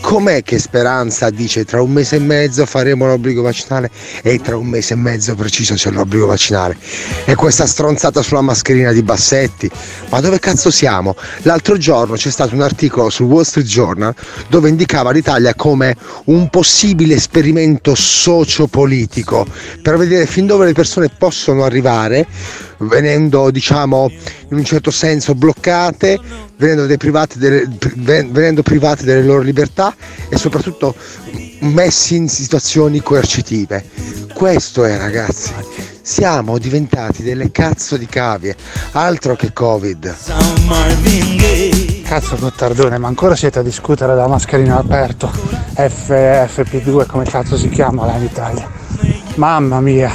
Com'è che Speranza dice tra un mese e mezzo faremo l'obbligo vaccinale e tra un mese e mezzo preciso c'è l'obbligo vaccinale? E questa stronzata sulla mascherina di Bassetti? Ma dove cazzo siamo? L'altro giorno c'è stato un articolo sul Wall Street Journal dove indicava l'Italia come un possibile esperimento sociopolitico per vedere fin dove le persone possono arrivare venendo diciamo in un certo senso bloccate, venendo, delle, venendo private delle loro libertà e soprattutto messi in situazioni coercitive. Questo è ragazzi, siamo diventati delle cazzo di cavie, altro che Covid. Cazzo Gottardone, ma ancora siete a discutere della mascherina aperto F, FP2 come cazzo si chiama là in Italia? Mamma mia,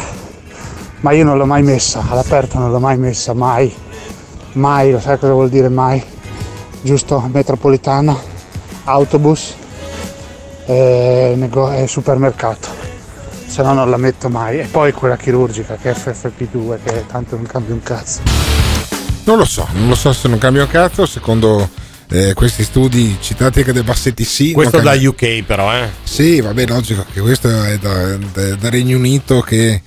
ma io non l'ho mai messa, all'aperto non l'ho mai messa, mai, mai, lo sai cosa vuol dire mai? Giusto? Metropolitana, autobus e, nego- e supermercato, se no non la metto mai. E poi quella chirurgica che è FFP2 che tanto non cambia un cazzo. Non lo so, non lo so se non cambia un cazzo, secondo eh, questi studi citati anche dai Bassetti sì. Questo da UK però, eh. Sì, vabbè, logico che questo è da, da- da Regno Unito che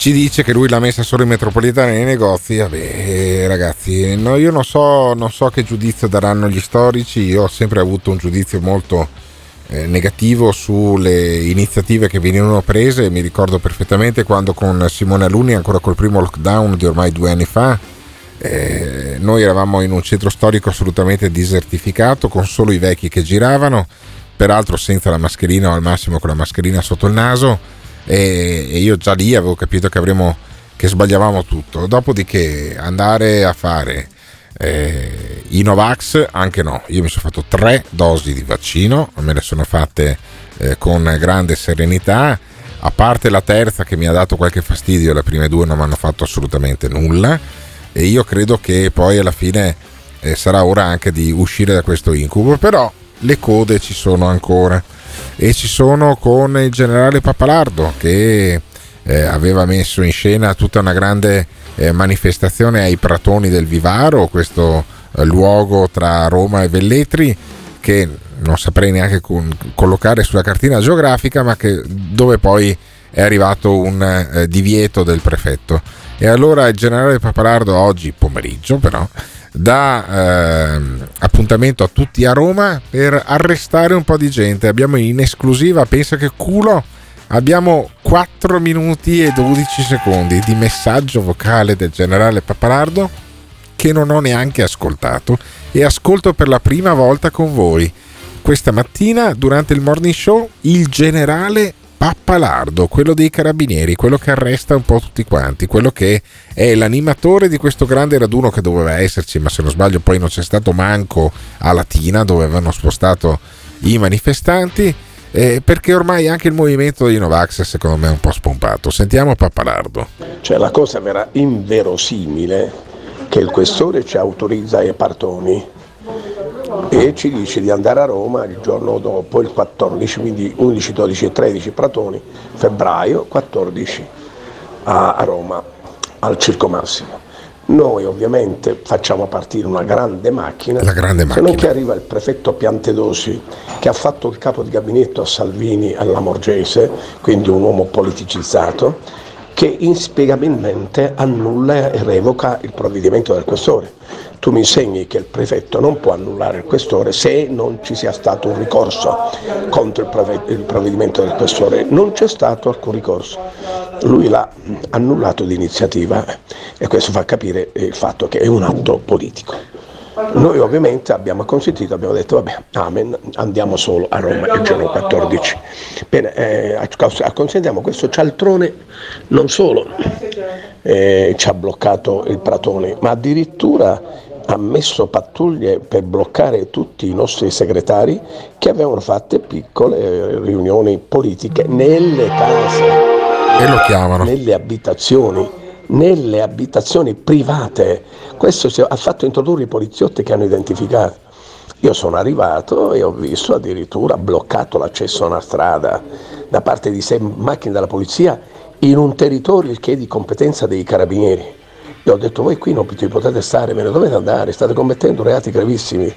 ci dice che lui l'ha messa solo in metropolitana nei negozi. Vabbè, ragazzi, no, io non so, non so che giudizio daranno gli storici. Io ho sempre avuto un giudizio molto eh, negativo sulle iniziative che venivano prese. Mi ricordo perfettamente quando con Simone Alunni, ancora col primo lockdown di ormai due anni fa, eh, noi eravamo in un centro storico assolutamente disertificato, con solo i vecchi che giravano, peraltro senza la mascherina o al massimo con la mascherina sotto il naso. E, e io già lì avevo capito che avremmo che sbagliavamo tutto. Dopodiché andare a fare eh, i Novax, anche no, io mi sono fatto tre dosi di vaccino, me le sono fatte eh, con grande serenità, a parte la terza che mi ha dato qualche fastidio, le prime due non mi hanno fatto assolutamente nulla. E io credo che poi alla fine eh, sarà ora anche di uscire da questo incubo, però le code ci sono ancora e ci sono con il generale Pappalardo che eh, aveva messo in scena tutta una grande eh, manifestazione ai Pratoni del Vivaro, questo eh, luogo tra Roma e Velletri che non saprei neanche con- collocare sulla cartina geografica, ma che, dove poi è arrivato un eh, divieto del prefetto. E allora il generale Papalardo oggi pomeriggio però dà ehm, appuntamento a tutti a Roma per arrestare un po' di gente. Abbiamo in esclusiva, pensa che culo, abbiamo 4 minuti e 12 secondi di messaggio vocale del generale Papalardo che non ho neanche ascoltato e ascolto per la prima volta con voi. Questa mattina durante il morning show il generale Pappalardo, quello dei carabinieri, quello che arresta un po' tutti quanti, quello che è l'animatore di questo grande raduno che doveva esserci, ma se non sbaglio poi non c'è stato manco a Latina dove avevano spostato i manifestanti, eh, perché ormai anche il movimento dei Novax secondo me è un po' spompato. Sentiamo Pappalardo. Cioè la cosa era inverosimile che il questore ci autorizza ai partoni e ci dice di andare a Roma il giorno dopo, il 14, quindi 11, 12 e 13 Pratoni, febbraio 14 a a Roma, al Circo Massimo. Noi ovviamente facciamo partire una grande macchina, La grande se non macchina. che arriva il prefetto Piantedosi che ha fatto il capo di gabinetto a Salvini alla Morgese, quindi un uomo politicizzato, che inspiegabilmente annulla e revoca il provvedimento del questore. Tu mi insegni che il prefetto non può annullare il questore se non ci sia stato un ricorso contro il, provvedimento del questore. Non c'è stato alcun ricorso. Lui l'ha mh, annullato di iniziativa e questo fa capire il fatto che è un atto politico. Noi ovviamente abbiamo consentito, abbiamo detto vabbè, amen, andiamo solo a Roma il giorno 14. Bene, eh, acc- acconsentiamo questo cialtrone non solo eh, ci ha bloccato il Pratone, ma addirittura ha messo pattuglie per bloccare tutti i nostri segretari che avevano fatto piccole eh, riunioni politiche nelle case, E lo chiamano. nelle abitazioni, nelle abitazioni private. Questo ha fatto introdurre i poliziotti che hanno identificato. Io sono arrivato e ho visto addirittura bloccato l'accesso a una strada da parte di sei macchine della polizia in un territorio che è di competenza dei carabinieri. Io ho detto voi qui non potete stare, ve ne dovete andare, state commettendo reati gravissimi.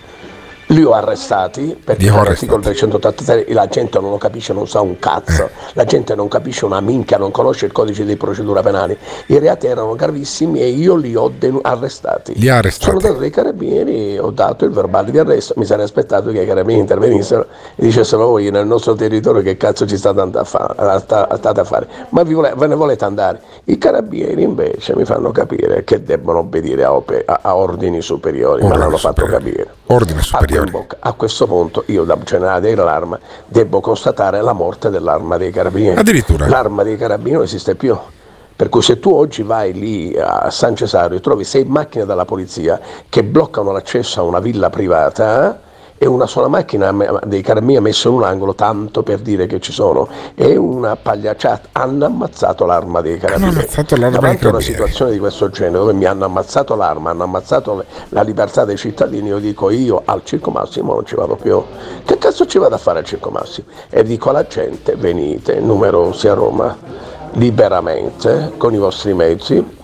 Li ho arrestati perché l'articolo 383 la gente non lo capisce, non sa un cazzo, la gente non capisce una minchia, non conosce il codice di procedura penale. I reati erano gravissimi e io li ho denu- arrestati. Li ha arrestati. Sono andato dai carabinieri, ho dato il verbale di arresto, mi sarei aspettato che i carabinieri intervenissero e dicessero voi nel nostro territorio che cazzo ci state, andando a fa- sta- state a fare, ma vi vole- ve ne volete andare? I carabinieri invece mi fanno capire che debbono obbedire a, ope- a- ordini superiori, ma Ordini l'hanno fatto capire. Ordine superiore. Bocca- a questo punto io da generale dell'arma devo constatare la morte dell'arma dei carabinieri. Addirittura. L'arma dei carabinieri non esiste più. Per cui se tu oggi vai lì a San Cesario e trovi sei macchine della polizia che bloccano l'accesso a una villa privata e una sola macchina dei carabinieri messa in un angolo tanto per dire che ci sono, è una pagliacciata. Hanno ammazzato l'arma dei carabinieri. ammazzato l'arma Davanti a una situazione di questo genere dove mi hanno ammazzato l'arma, hanno ammazzato la libertà dei cittadini, io dico io al Circo Massimo non ci vado più. Che cazzo ci vado a fare al Circo Massimo? E dico alla gente venite numerosi a Roma liberamente con i vostri mezzi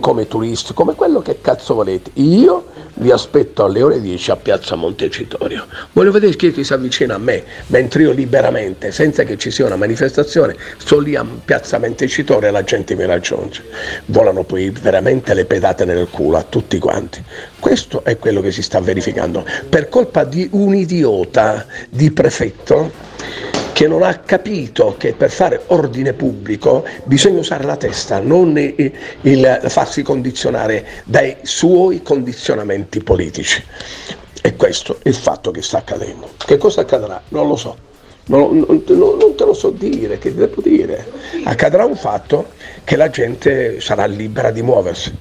come turisti, come quello che cazzo volete. Io vi aspetto alle ore 10 a Piazza Montecitorio. Voglio vedere chi si avvicina a me, mentre io liberamente, senza che ci sia una manifestazione, sto lì a Piazza Montecitorio e la gente mi raggiunge. Volano poi veramente le pedate nel culo a tutti quanti. Questo è quello che si sta verificando. Per colpa di un idiota di prefetto che non ha capito che per fare ordine pubblico bisogna usare la testa, non il, farsi condizionare dai suoi condizionamenti politici. E questo è il fatto che sta accadendo. Che cosa accadrà? Non lo so. Non, non- non- te lo so dire, che devo dire. Accadrà un fatto che la gente sarà libera di muoversi,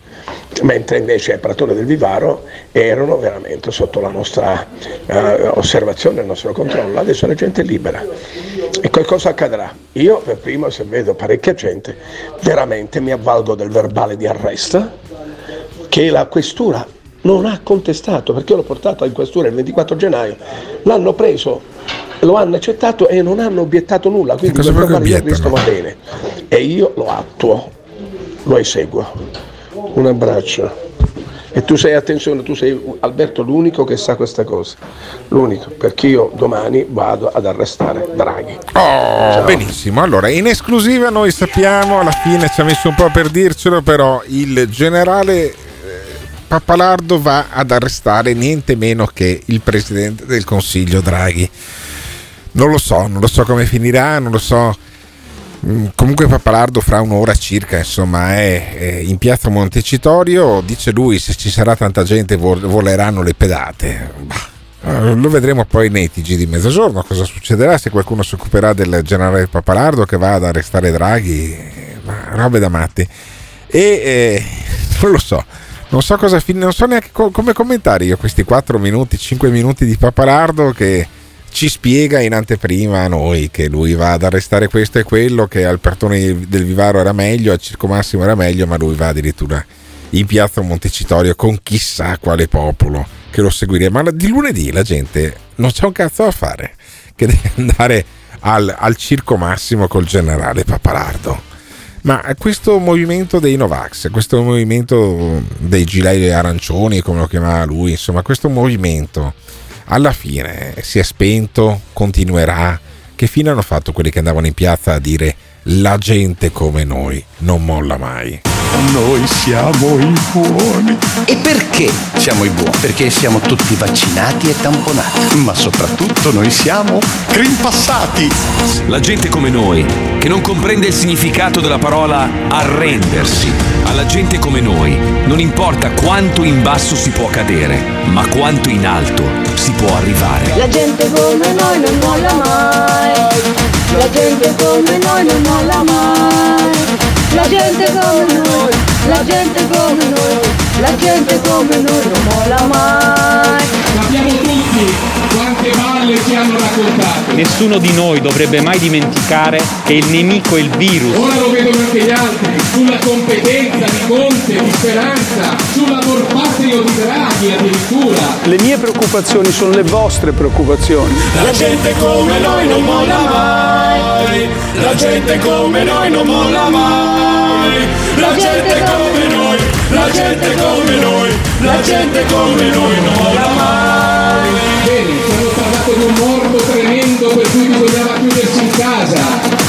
mentre invece i operatori del Vivaro erano veramente sotto la nostra eh, osservazione, il nostro controllo. Adesso la gente è libera. E che cosa accadrà? Io per primo, se vedo parecchia gente, veramente mi avvalgo del verbale di arresto che la questura non ha contestato, perché io l'ho portato in questura il 24 gennaio, l'hanno preso, lo hanno accettato e non hanno obiettato nulla, quindi cosa che verbale di arresto va bene. E io lo attuo, lo eseguo. Un abbraccio. E tu sei, attenzione, tu sei Alberto l'unico che sa questa cosa, l'unico, perché io domani vado ad arrestare Draghi. Oh, benissimo. Allora, in esclusiva noi sappiamo, alla fine ci ha messo un po' per dircelo, però il generale eh, Pappalardo va ad arrestare niente meno che il presidente del Consiglio Draghi. Non lo so, non lo so come finirà, non lo so. Mm, Comunque Pappalardo fra un'ora circa insomma è, in piazza Montecitorio, dice lui se ci sarà tanta gente vol- voleranno le pedate. Bah, eh, Lo vedremo poi nei TG di mezzogiorno cosa succederà se qualcuno si occuperà del generale Pappalardo che va ad arrestare Draghi, ma robe da matti. E eh, [laughs] non lo so, non so cosa fin- non so neanche co- come commentare io questi 4 minuti, 5 minuti di Pappalardo che ci spiega in anteprima a noi che lui va ad arrestare questo e quello, che al Pertone del Vivaro era meglio, al Circo Massimo era meglio, ma lui va addirittura in piazza Montecitorio con chissà quale popolo che lo seguirebbe. Ma di lunedì la gente non c'è un cazzo da fare che deve [laughs] andare al, al Circo Massimo col generale Papalardo. Ma questo movimento dei Novax, questo movimento dei gilet arancioni, come lo chiamava lui, insomma, questo movimento alla fine si è spento, continuerà. Che fine hanno fatto quelli che andavano in piazza a dire la gente come noi non molla mai? Noi siamo i buoni. E perché siamo i buoni? Perché siamo tutti vaccinati e tamponati. Ma soprattutto noi siamo grimpassati. La gente come noi, che non comprende il significato della parola arrendersi. Alla gente come noi non importa quanto in basso si può cadere, ma quanto in alto si può arrivare. La gente come noi non molla mai. La gente come noi non molla mai. La gente come noi, la gente come noi, la gente come noi non molla mai. Sappiamo tutti quante balle ci hanno raccontato. Nessuno di noi dovrebbe mai dimenticare che il nemico è il virus. Ora lo vedono anche gli altri, sulla competenza di Conte, di Speranza, sull'amor patrio di Draghi addirittura. Le mie preoccupazioni sono le vostre preoccupazioni. La gente come noi non molla mai. La gente come noi non molla mai. La gente come noi, la gente come noi, la gente come noi non molla mai. Di un morto tremendo per cui bisognava chiudersi in casa,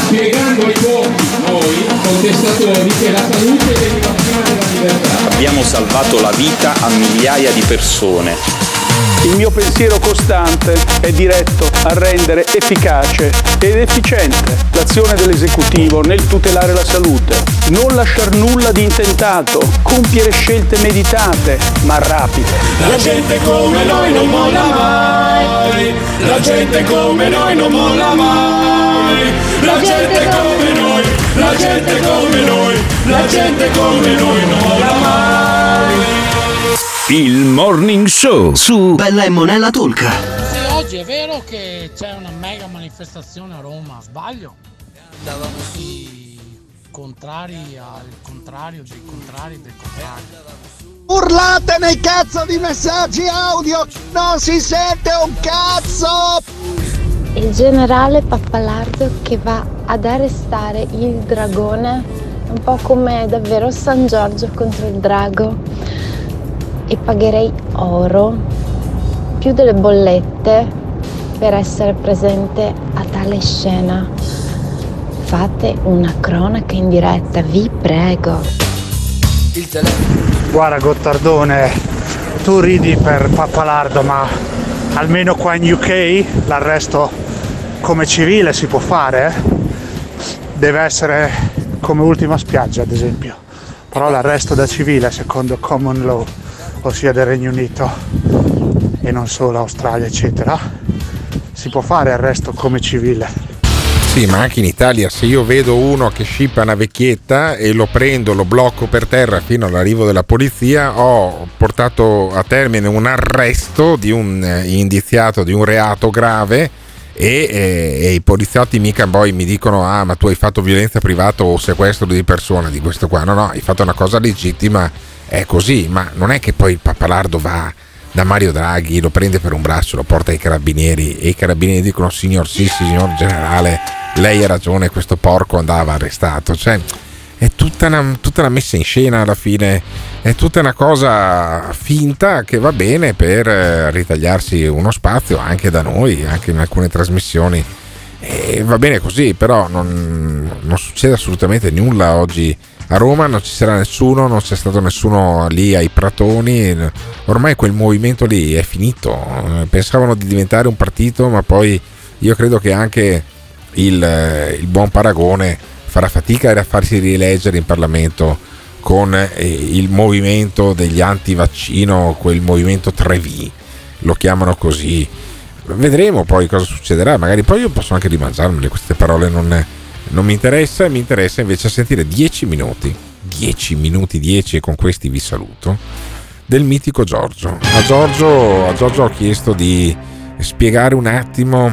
spiegando ai pochi, noi, contestatori, che la salute veniva prima della libertà. Abbiamo salvato la vita a migliaia di persone. Il mio pensiero costante è diretto a rendere efficace ed efficiente l'azione dell'esecutivo nel tutelare la salute, non lasciar nulla di intentato, compiere scelte meditate ma rapide. La gente come noi non molla mai, la gente come noi non molla mai, la gente come noi, la gente come noi, la gente come noi non molla mai. Il Morning Show su Bella e Monella Tolca. Sì, oggi è vero che c'è una mega manifestazione a Roma, sbaglio? Sì, contrari al contrario dei contrari del contrario. Urlate nei cazzo di messaggi audio! Non si sente un cazzo! Il generale Pappalardo che va ad arrestare il dragone, un po' come davvero San Giorgio contro il drago. E pagherei oro, più delle bollette, per essere presente a tale scena. Fate una cronaca in diretta, vi prego. Guarda Gottardone, tu ridi per Pappalardo, ma almeno qua in UK l'arresto come civile si può fare, eh? deve essere come ultima spiaggia ad esempio, però l'arresto da civile secondo common law, ossia del Regno Unito e non solo Australia eccetera, si può fare arresto come civile. Sì, ma anche in Italia se io vedo uno che scippa una vecchietta e lo prendo, lo blocco per terra fino all'arrivo della polizia, ho portato a termine un arresto di un eh, indiziato di un reato grave e, e- e i poliziotti mica poi mi dicono ah ma tu hai fatto violenza privata o sequestro di persona di questo qua, no no, hai fatto una cosa legittima, è così, ma non è che poi il pappalardo va da Mario Draghi, lo prende per un braccio, lo porta ai carabinieri e i carabinieri dicono signor sì, signor generale, lei ha ragione, questo porco andava arrestato. Cioè, è tutta una, tutta una messa in scena alla fine, è tutta una cosa finta che va bene per eh, ritagliarsi uno spazio anche da noi, anche in alcune trasmissioni. E va bene così, però non, non succede assolutamente nulla oggi a Roma, non ci sarà nessuno, non c'è stato nessuno lì ai Pratoni, ormai quel movimento lì è finito, pensavano di diventare un partito, ma poi io credo che anche il, il buon Paragone farà fatica a farsi rieleggere in Parlamento con eh, il movimento degli anti-vaccino, quel movimento 3V, lo chiamano così. Vedremo poi cosa succederà, magari poi io posso anche rimangiarmele queste parole, non, non mi interessa, mi interessa invece sentire 10 minuti, 10 minuti 10 e con questi vi saluto, del mitico Giorgio. A Giorgio, a Giorgio ho chiesto di spiegare un attimo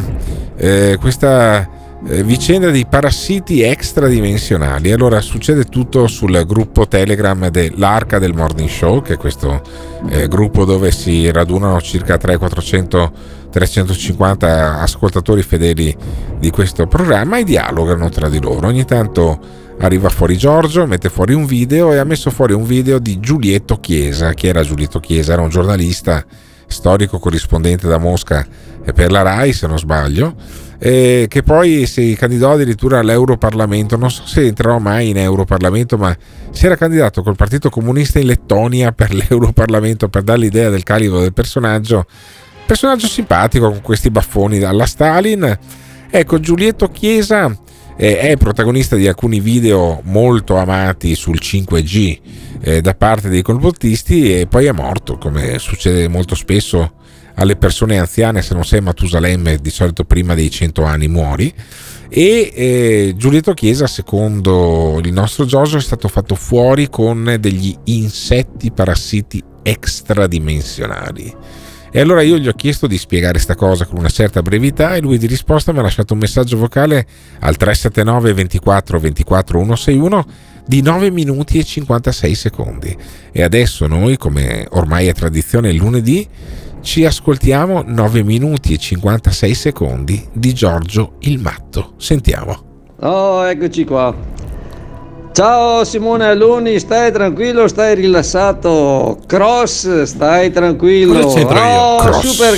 eh, questa eh, vicenda di parassiti extradimensionali. Allora succede tutto sul gruppo Telegram dell'Arca del Morning Show, che è questo eh, gruppo dove si radunano circa 300-400 350 ascoltatori fedeli di questo programma e dialogano tra di loro. Ogni tanto arriva fuori Giorgio, mette fuori un video e ha messo fuori un video di Giulietto Chiesa. Chi era Giulietto Chiesa? Era un giornalista storico corrispondente da Mosca per la RAI, se non sbaglio, che poi si candidò addirittura all'Europarlamento. Non so se entrerò mai in Europarlamento, ma si era candidato col Partito Comunista in Lettonia per [laughs] l'Europarlamento per dare l'idea del calibro del personaggio. Personaggio simpatico con questi baffoni alla Stalin. Ecco, Giulietto Chiesa eh, è protagonista di alcuni video molto amati sul 5G eh, da parte dei complottisti e poi è morto, come succede molto spesso alle persone anziane, se non sei Matusalemme, di solito prima dei 100 anni muori. E eh, Giulietto Chiesa, secondo il nostro Giorgio, è stato fatto fuori con degli insetti parassiti extradimensionali. E allora io gli ho chiesto di spiegare questa cosa con una certa brevità e lui di risposta mi ha lasciato un messaggio vocale al 379 24 24 161 di 9 minuti e 56 secondi. E adesso noi, come ormai è tradizione il lunedì, ci ascoltiamo 9 minuti e 56 secondi di Giorgio il Matto. Sentiamo. Oh, eccoci qua. Ciao Simone Aluni, stai tranquillo, stai rilassato. Cross, stai tranquillo. Cosa c'entra io? Oh, Cross. super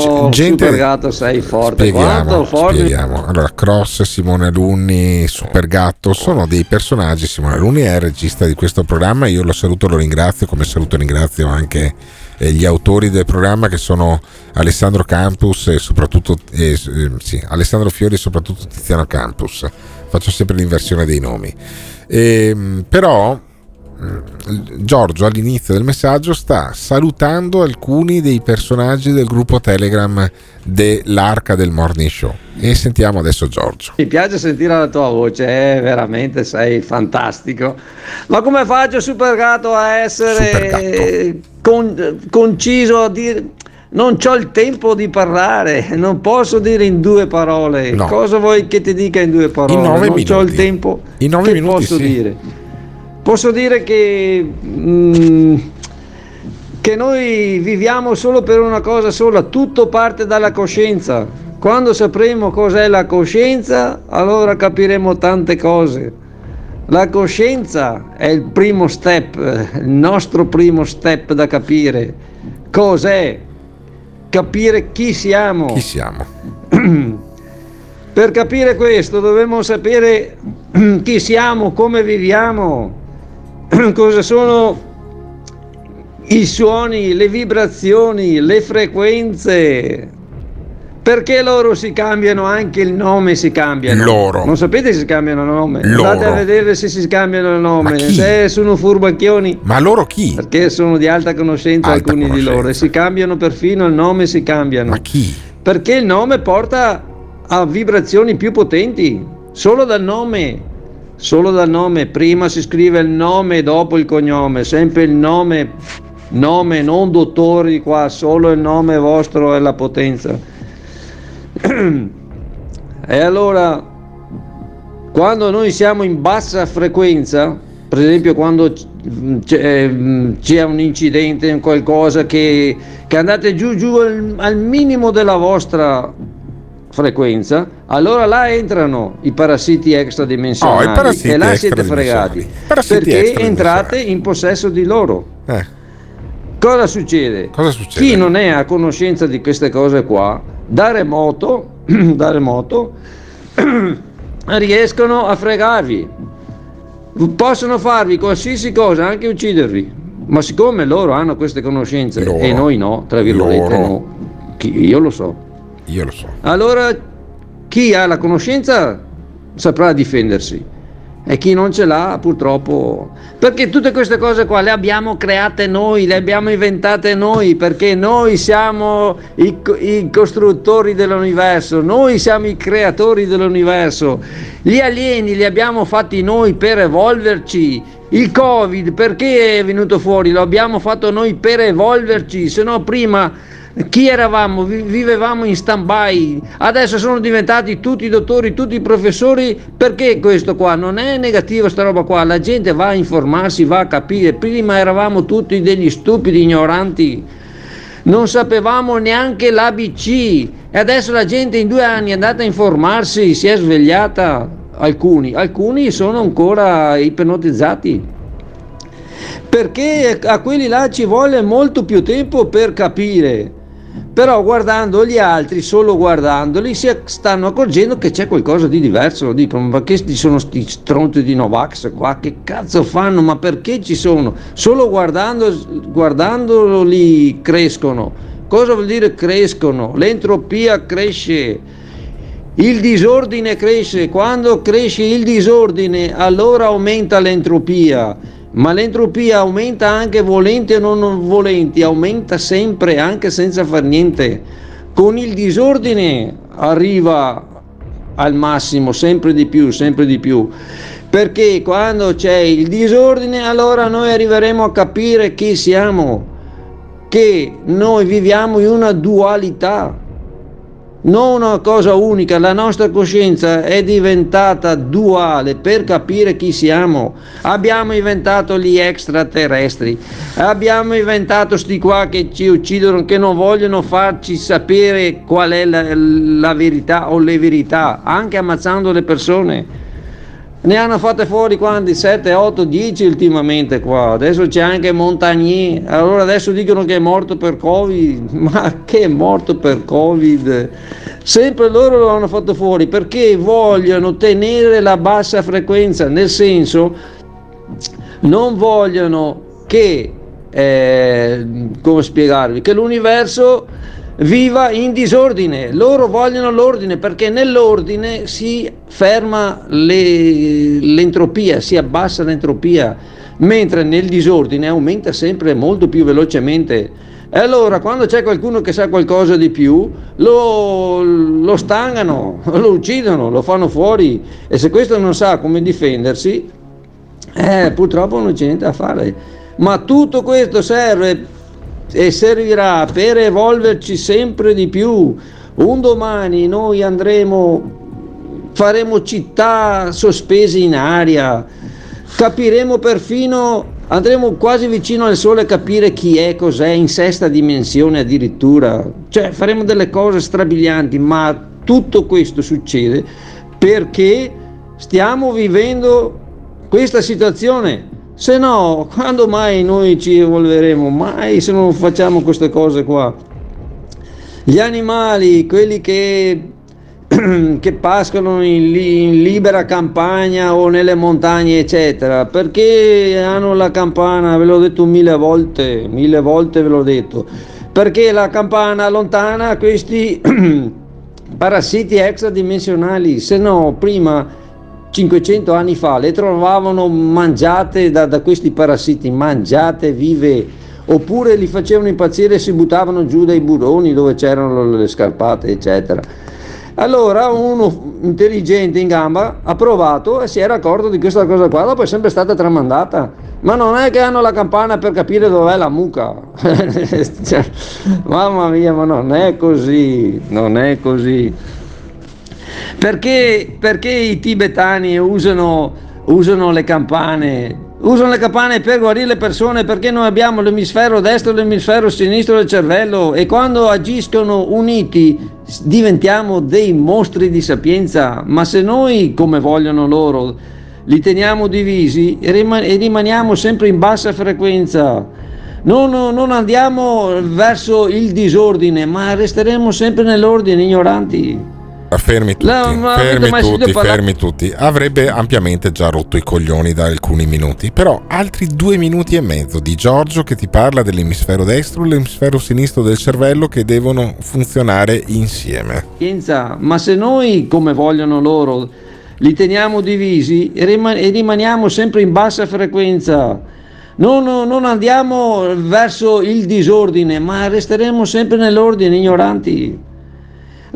ge- gente- Super gatto, sei forte. Spieghiamo, Quanto forte. spieghiamo. Allora, Cross, Simone Alunni, Super Gatto sono dei personaggi. Simone Alunni è il regista di questo programma. Io lo saluto, lo ringrazio, come saluto e ringrazio anche eh, gli autori del programma che sono Alessandro Campus e soprattutto eh, eh, sì, Alessandro Fiori e soprattutto Tiziano Campus. Faccio sempre l'inversione dei nomi. Ehm, però mm, Giorgio all'inizio del messaggio sta salutando alcuni dei personaggi del gruppo Telegram dell'Arca del Morning Show e sentiamo adesso Giorgio. Mi piace sentire la tua voce, eh, veramente sei fantastico. Ma come faccio Super Gatto a essere con- conciso a dire non ho il tempo di parlare, non posso dire in due parole. No. Cosa vuoi che ti dica in due parole? In nove non ho il tempo. In nove che minuti, posso sì. dire? Posso dire che mm, che noi viviamo solo per una cosa sola, tutto parte dalla coscienza. Quando sapremo cos'è la coscienza, allora capiremo tante cose. La coscienza è il primo step, il nostro primo step da capire. Cos'è? Capire chi siamo. Chi siamo? [clears throat] Per capire questo dobbiamo sapere [clears throat] chi siamo, come viviamo, [clears throat] cosa sono i suoni, le vibrazioni, le frequenze. Perché loro si cambiano anche il nome si cambiano? Loro. Non sapete se si cambiano il nome? Loro. Andate a vedere se si scambiano il nome. chi? Se sono furbacchioni. Ma loro chi? Perché sono di alta conoscenza Alta alcuni di loro e si cambiano perfino il nome si cambiano. Ma chi? Perché il nome porta a vibrazioni più potenti. Solo dal nome. Solo dal nome. Prima si scrive il nome, dopo il cognome. Sempre il nome. Nome, non dottori qua, solo il nome vostro è la potenza. E allora, quando noi siamo in bassa frequenza, per esempio quando c- c'è, c'è un incidente, un qualcosa che, che andate giù giù al, al minimo della vostra frequenza, allora là entrano i parassiti extradimensionali Oh, parassiti e là siete fregati perché entrate in possesso di loro. Eh. Cosa succede? Cosa succede? Chi non è a conoscenza di queste cose qua, da remoto, [clears throat] da remoto [clears throat] riescono a fregarvi. Possono farvi qualsiasi cosa, anche uccidervi. Ma siccome loro hanno queste conoscenze Loro. e noi no, tra virgolette, no, io lo so. Io lo so. Allora chi ha la conoscenza saprà difendersi e chi non ce l'ha purtroppo perché tutte queste cose qua le abbiamo create noi, le abbiamo inventate noi perché noi siamo i, i costruttori dell'universo, noi siamo i creatori dell'universo. Gli alieni li abbiamo fatti noi per evolverci. Il Covid perché è venuto fuori? Lo abbiamo fatto noi per evolverci, se no prima chi eravamo? Vi- Vivevamo in stand-by, adesso sono diventati tutti dottori, tutti professori, perché questo qua? Non è negativo sta roba qua, la gente va a informarsi, va a capire, prima eravamo tutti degli stupidi ignoranti, non sapevamo neanche l'ABC e adesso la gente in due anni è andata a informarsi, si è svegliata, alcuni, alcuni sono ancora ipnotizzati. Perché a quelli là ci vuole molto più tempo per capire. Però guardando gli altri, solo guardandoli, si stanno accorgendo che c'è qualcosa di diverso. Dicono, ma che sono sti stronzi di Novax qua? Che cazzo fanno? Ma perché ci sono? Solo guardando, guardandoli crescono. Cosa vuol dire crescono? L'entropia cresce. Il disordine cresce, quando cresce il disordine allora aumenta l'entropia, ma l'entropia aumenta anche volenti o non volenti, aumenta sempre anche senza far niente. Con il disordine arriva al massimo, sempre di più, sempre di più. Perché quando c'è il disordine allora noi arriveremo a capire chi siamo, che noi viviamo in una dualità non una cosa unica, la nostra coscienza è diventata duale per capire chi siamo. Abbiamo inventato gli extraterrestri, abbiamo inventato sti qua che ci uccidono, che non vogliono farci sapere qual è la, la verità o le verità, anche ammazzando le persone. Ne hanno fatte fuori quanti? 7, 8, 10 ultimamente qua. Adesso c'è anche Montagnier. Allora adesso dicono che è morto per Covid. [laughs] Ma che è morto per Covid? Sempre loro lo hanno fatto fuori perché vogliono tenere la bassa frequenza, nel senso non vogliono che, eh, come spiegarvi, che l'universo viva in disordine. Loro vogliono l'ordine perché nell'ordine si ferma le, l'entropia, si abbassa l'entropia, mentre nel disordine aumenta sempre molto più velocemente. E allora quando c'è qualcuno che sa qualcosa di più, lo, lo stangano, [laughs] lo uccidono, lo fanno fuori e se questo non sa come difendersi, eh, purtroppo non c'è niente da fare. Ma tutto questo serve e servirà per evolverci sempre di più. Un domani noi andremo, faremo città sospese in aria, capiremo perfino, andremo quasi vicino al sole a capire chi è, cos'è, in sesta dimensione addirittura. Cioè faremo delle cose strabilianti, ma tutto questo succede perché stiamo vivendo questa situazione. Se no, quando mai noi ci evolveremo? Mai se non facciamo queste cose qua. Gli animali, quelli che, [clears throat] che pascono in, in, libera campagna o nelle montagne, eccetera, perché hanno la campana, ve l'ho detto mille volte, mille volte ve l'ho detto, perché la campana allontana questi [clears throat] parassiti extradimensionali, se no prima 500 anni fa le trovavano mangiate da, da questi parassiti, mangiate vive, oppure li facevano impazzire e si buttavano giù dai burroni dove c'erano le scarpate, eccetera. Allora uno intelligente in gamba ha provato e si era accorto di questa cosa qua, dopo è sempre stata tramandata. Ma non è che hanno la campana per capire dov'è la mucca. [laughs] cioè, mamma mia, ma non è così, non è così. Perché, perché i tibetani usano, usano le campane? Usano le campane per guarire le persone perché noi abbiamo l'emisfero destro e l'emisfero sinistro del cervello e quando agiscono uniti diventiamo dei mostri di sapienza, ma se noi, come vogliono loro, li teniamo divisi e rimaniamo sempre in bassa frequenza, non, non, andiamo verso il disordine, ma resteremo sempre nell'ordine, ignoranti. Fermi tutti, no, fermi tutti, fermi tutti. Avrebbe ampiamente già rotto i coglioni da alcuni minuti, però altri due minuti e mezzo di Giorgio che ti parla dell'emisfero destro e l'emisfero sinistro del cervello che devono funzionare insieme. Ma se noi, come vogliono loro, li teniamo divisi e rimaniamo sempre in bassa frequenza, non, non andiamo verso il disordine, ma resteremo sempre nell'ordine, ignoranti.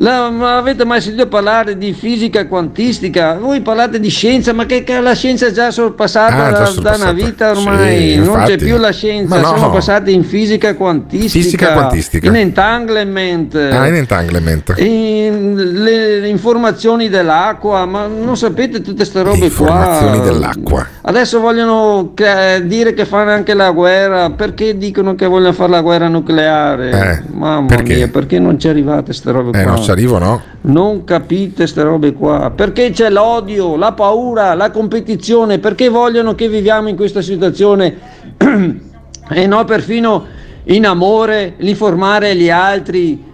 La, ma avete mai sentito parlare di fisica quantistica? Voi parlate di scienza, ma che, che la scienza è già sorpassata ah, da, da, una vita ormai, sì, non infatti. c'è più la scienza, no. siamo passati in fisica quantistica, fisica quantistica. in entanglement, ah, in entanglement. In, le, le, informazioni dell'acqua, ma non sapete tutte queste robe informazioni qua. dell'acqua. Adesso vogliono che, dire che fanno anche la guerra, perché dicono che vogliono fare la guerra nucleare? Eh, Mamma perché? mia, perché non ci arrivate queste robe eh, qua? Ci arrivo, no? Non capite queste robe qua. Perché c'è l'odio, la paura, la competizione? Perché vogliono che viviamo in questa situazione [clears throat] e no perfino in amore, l'informare gli altri?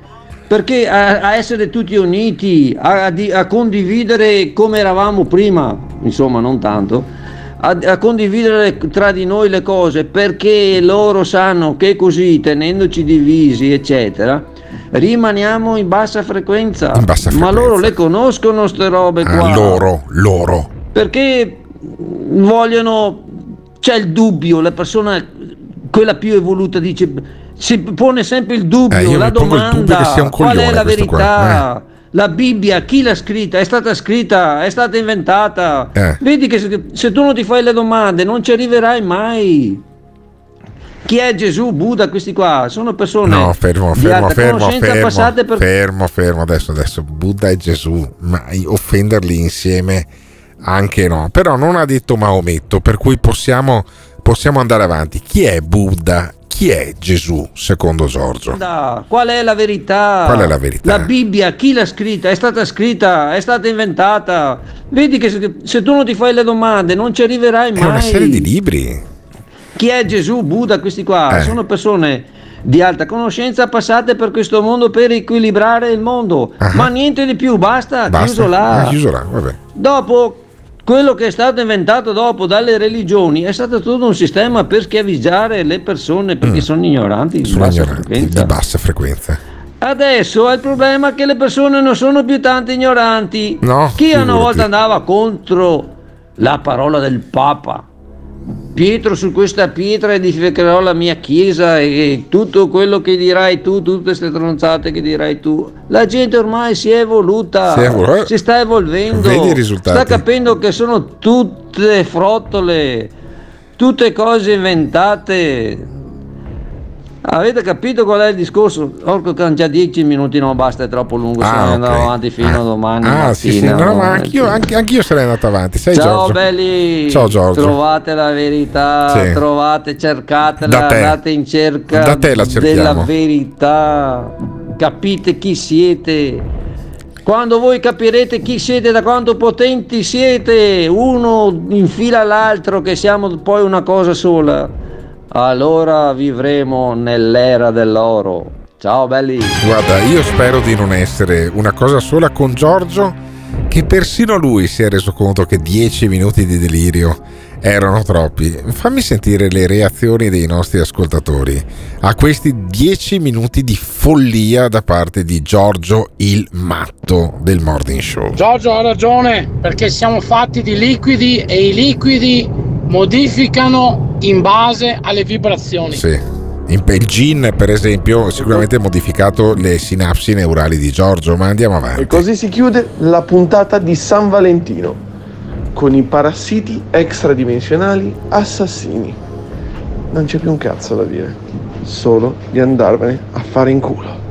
Perché a, a essere tutti uniti, a, a condividere come eravamo prima, insomma, non tanto a, a, condividere tra di noi le cose perché loro sanno che così, tenendoci divisi, eccetera, rimaniamo in bassa frequenza. In bassa frequenza. Ma loro le conoscono queste robe ah, qua. Ah, loro, loro. Perché vogliono, c'è il dubbio, la persona, quella più evoluta dice, si pone sempre il dubbio, eh, la domanda, dubbio qual è la verità. Eh. La Bibbia, chi l'ha scritta? È stata scritta, è stata inventata. Eh. Vedi che se, se tu non ti fai le domande non ci arriverai mai. Chi è Gesù, Buddha, questi qua? Sono persone no, fermo, fermo, fermo, fermo, per... fermo, fermo, adesso, adesso, Buddha e Gesù, ma offenderli insieme anche no, però non ha detto Maometto, per cui possiamo, possiamo andare avanti. Chi è Buddha? chi è Gesù secondo Giorgio? Qual è la verità? Qual è la verità? La Bibbia, chi l'ha scritta? È stata scritta, è stata inventata. Vedi che se, se tu non ti fai le domande non ci arriverai mai. È una serie di libri. Chi è Gesù, Buddha, questi qua? Eh. Sono persone di alta conoscenza passate per questo mondo per equilibrare il mondo. Ma niente di più, basta, Basta? chiuso là. Ah, chiuso là. Dopo, quello che è stato inventato dopo dalle religioni è stato tutto un sistema per schiavizzare le persone perché sono ignoranti di Mm. Sono bassa ignoranti, frequenza. di bassa frequenza. Adesso è il problema che le persone non sono più tanto ignoranti. No, Chi una figurati. volta andava contro la parola del Papa? Pietro su questa pietra edificherò la mia chiesa e tutto quello che dirai tu, tutte queste tronzate che dirai tu. La gente ormai si è evoluta, Si è evol- si sta evolvendo, sta capendo che sono tutte frottole, tutte cose inventate. Avete capito qual è il discorso? Orco che hanno già 10 minuti, non basta, è troppo lungo, se Ah, ne andiamo ok. avanti fino a domani. Ah, sì, sì, no, ma no? anch'io, anche, anch'io sarei andato avanti. Sai, Ciao Giorgio? belli, Ciao, Giorgio. trovate la verità, Sì. trovate, cercatela, Da te. andate in cerca della verità, capite chi siete. Quando voi capirete chi siete, da quanto potenti siete, uno infila l'altro, che siamo poi una cosa sola, allora vivremo nell'era dell'oro. Ciao belli. Guarda, io spero di non essere una cosa sola con Giorgio, che persino lui si è reso conto che 10 minuti di delirio erano troppi. Fammi sentire le reazioni dei nostri ascoltatori a questi 10 minuti di follia da parte di Giorgio il matto del Morning Show. Giorgio ha ragione perché siamo fatti di liquidi e i liquidi modificano in base alle vibrazioni. Sì. In- Il gin, per esempio, sicuramente ha modificato le sinapsi neurali di Giorgio, ma andiamo avanti. E così si chiude la puntata di San Valentino con i parassiti extradimensionali assassini. Non c'è più un cazzo da dire, solo di andarvene a fare in culo.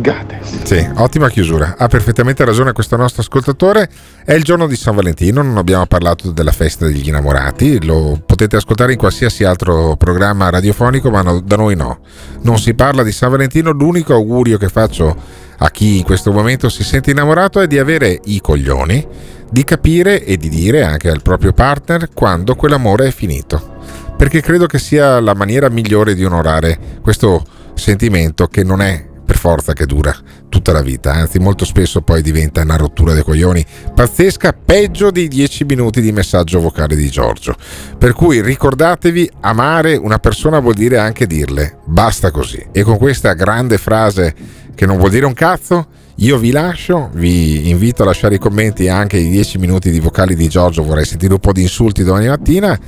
Gates. Sì, ottima chiusura. Ha perfettamente ragione questo nostro ascoltatore. È il giorno di San Valentino, non abbiamo parlato della festa degli innamorati, lo potete ascoltare in qualsiasi altro programma radiofonico, ma no- da noi no. Non si parla di San Valentino, l'unico augurio che faccio a chi in questo momento si sente innamorato è di avere i coglioni, di capire e di dire anche al proprio partner quando quell'amore è finito. Perché credo che sia la maniera migliore di onorare questo sentimento che non è per forza che dura tutta la vita, anzi molto spesso poi diventa una rottura dei coglioni pazzesca, peggio dei 10 minuti di messaggio vocale di Giorgio. Per cui ricordatevi, amare una persona vuol dire anche dirle basta così. E con questa grande frase che non vuol dire un cazzo, io vi lascio, vi invito a lasciare i commenti anche i 10 minuti di vocali di Giorgio, vorrei sentire un po' di insulti domani mattina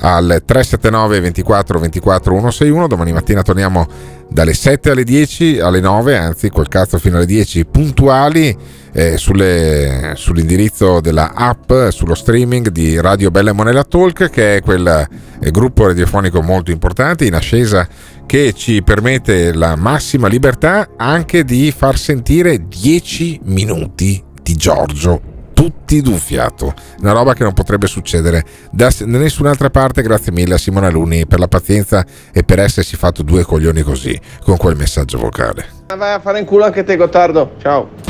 al 379 24 24 161. Domani mattina torniamo dalle 7 alle 10, alle 9, anzi quel cazzo fino alle 10 puntuali eh, sulle- sull'indirizzo della app, sullo streaming di Radio Bella e Monella Talk, che è quel eh, gruppo radiofonico molto importante in ascesa che ci permette la massima libertà anche di far sentire 10 minuti di Giorgio tutti d'un fiato, una roba che non potrebbe succedere da, nessun'altra parte. Grazie mille a Simona Luni per la pazienza e per essersi fatto due coglioni così con quel messaggio vocale. Vai a fare in culo anche te, Gottardo. Ciao.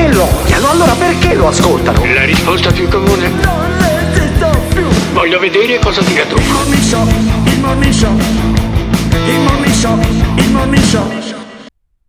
Se lo odiano, allora perché lo ascoltano? La risposta più comune? Non resisto più. Voglio vedere cosa dirà tu. Il morning show, il morning show. Il morning show, il morning show.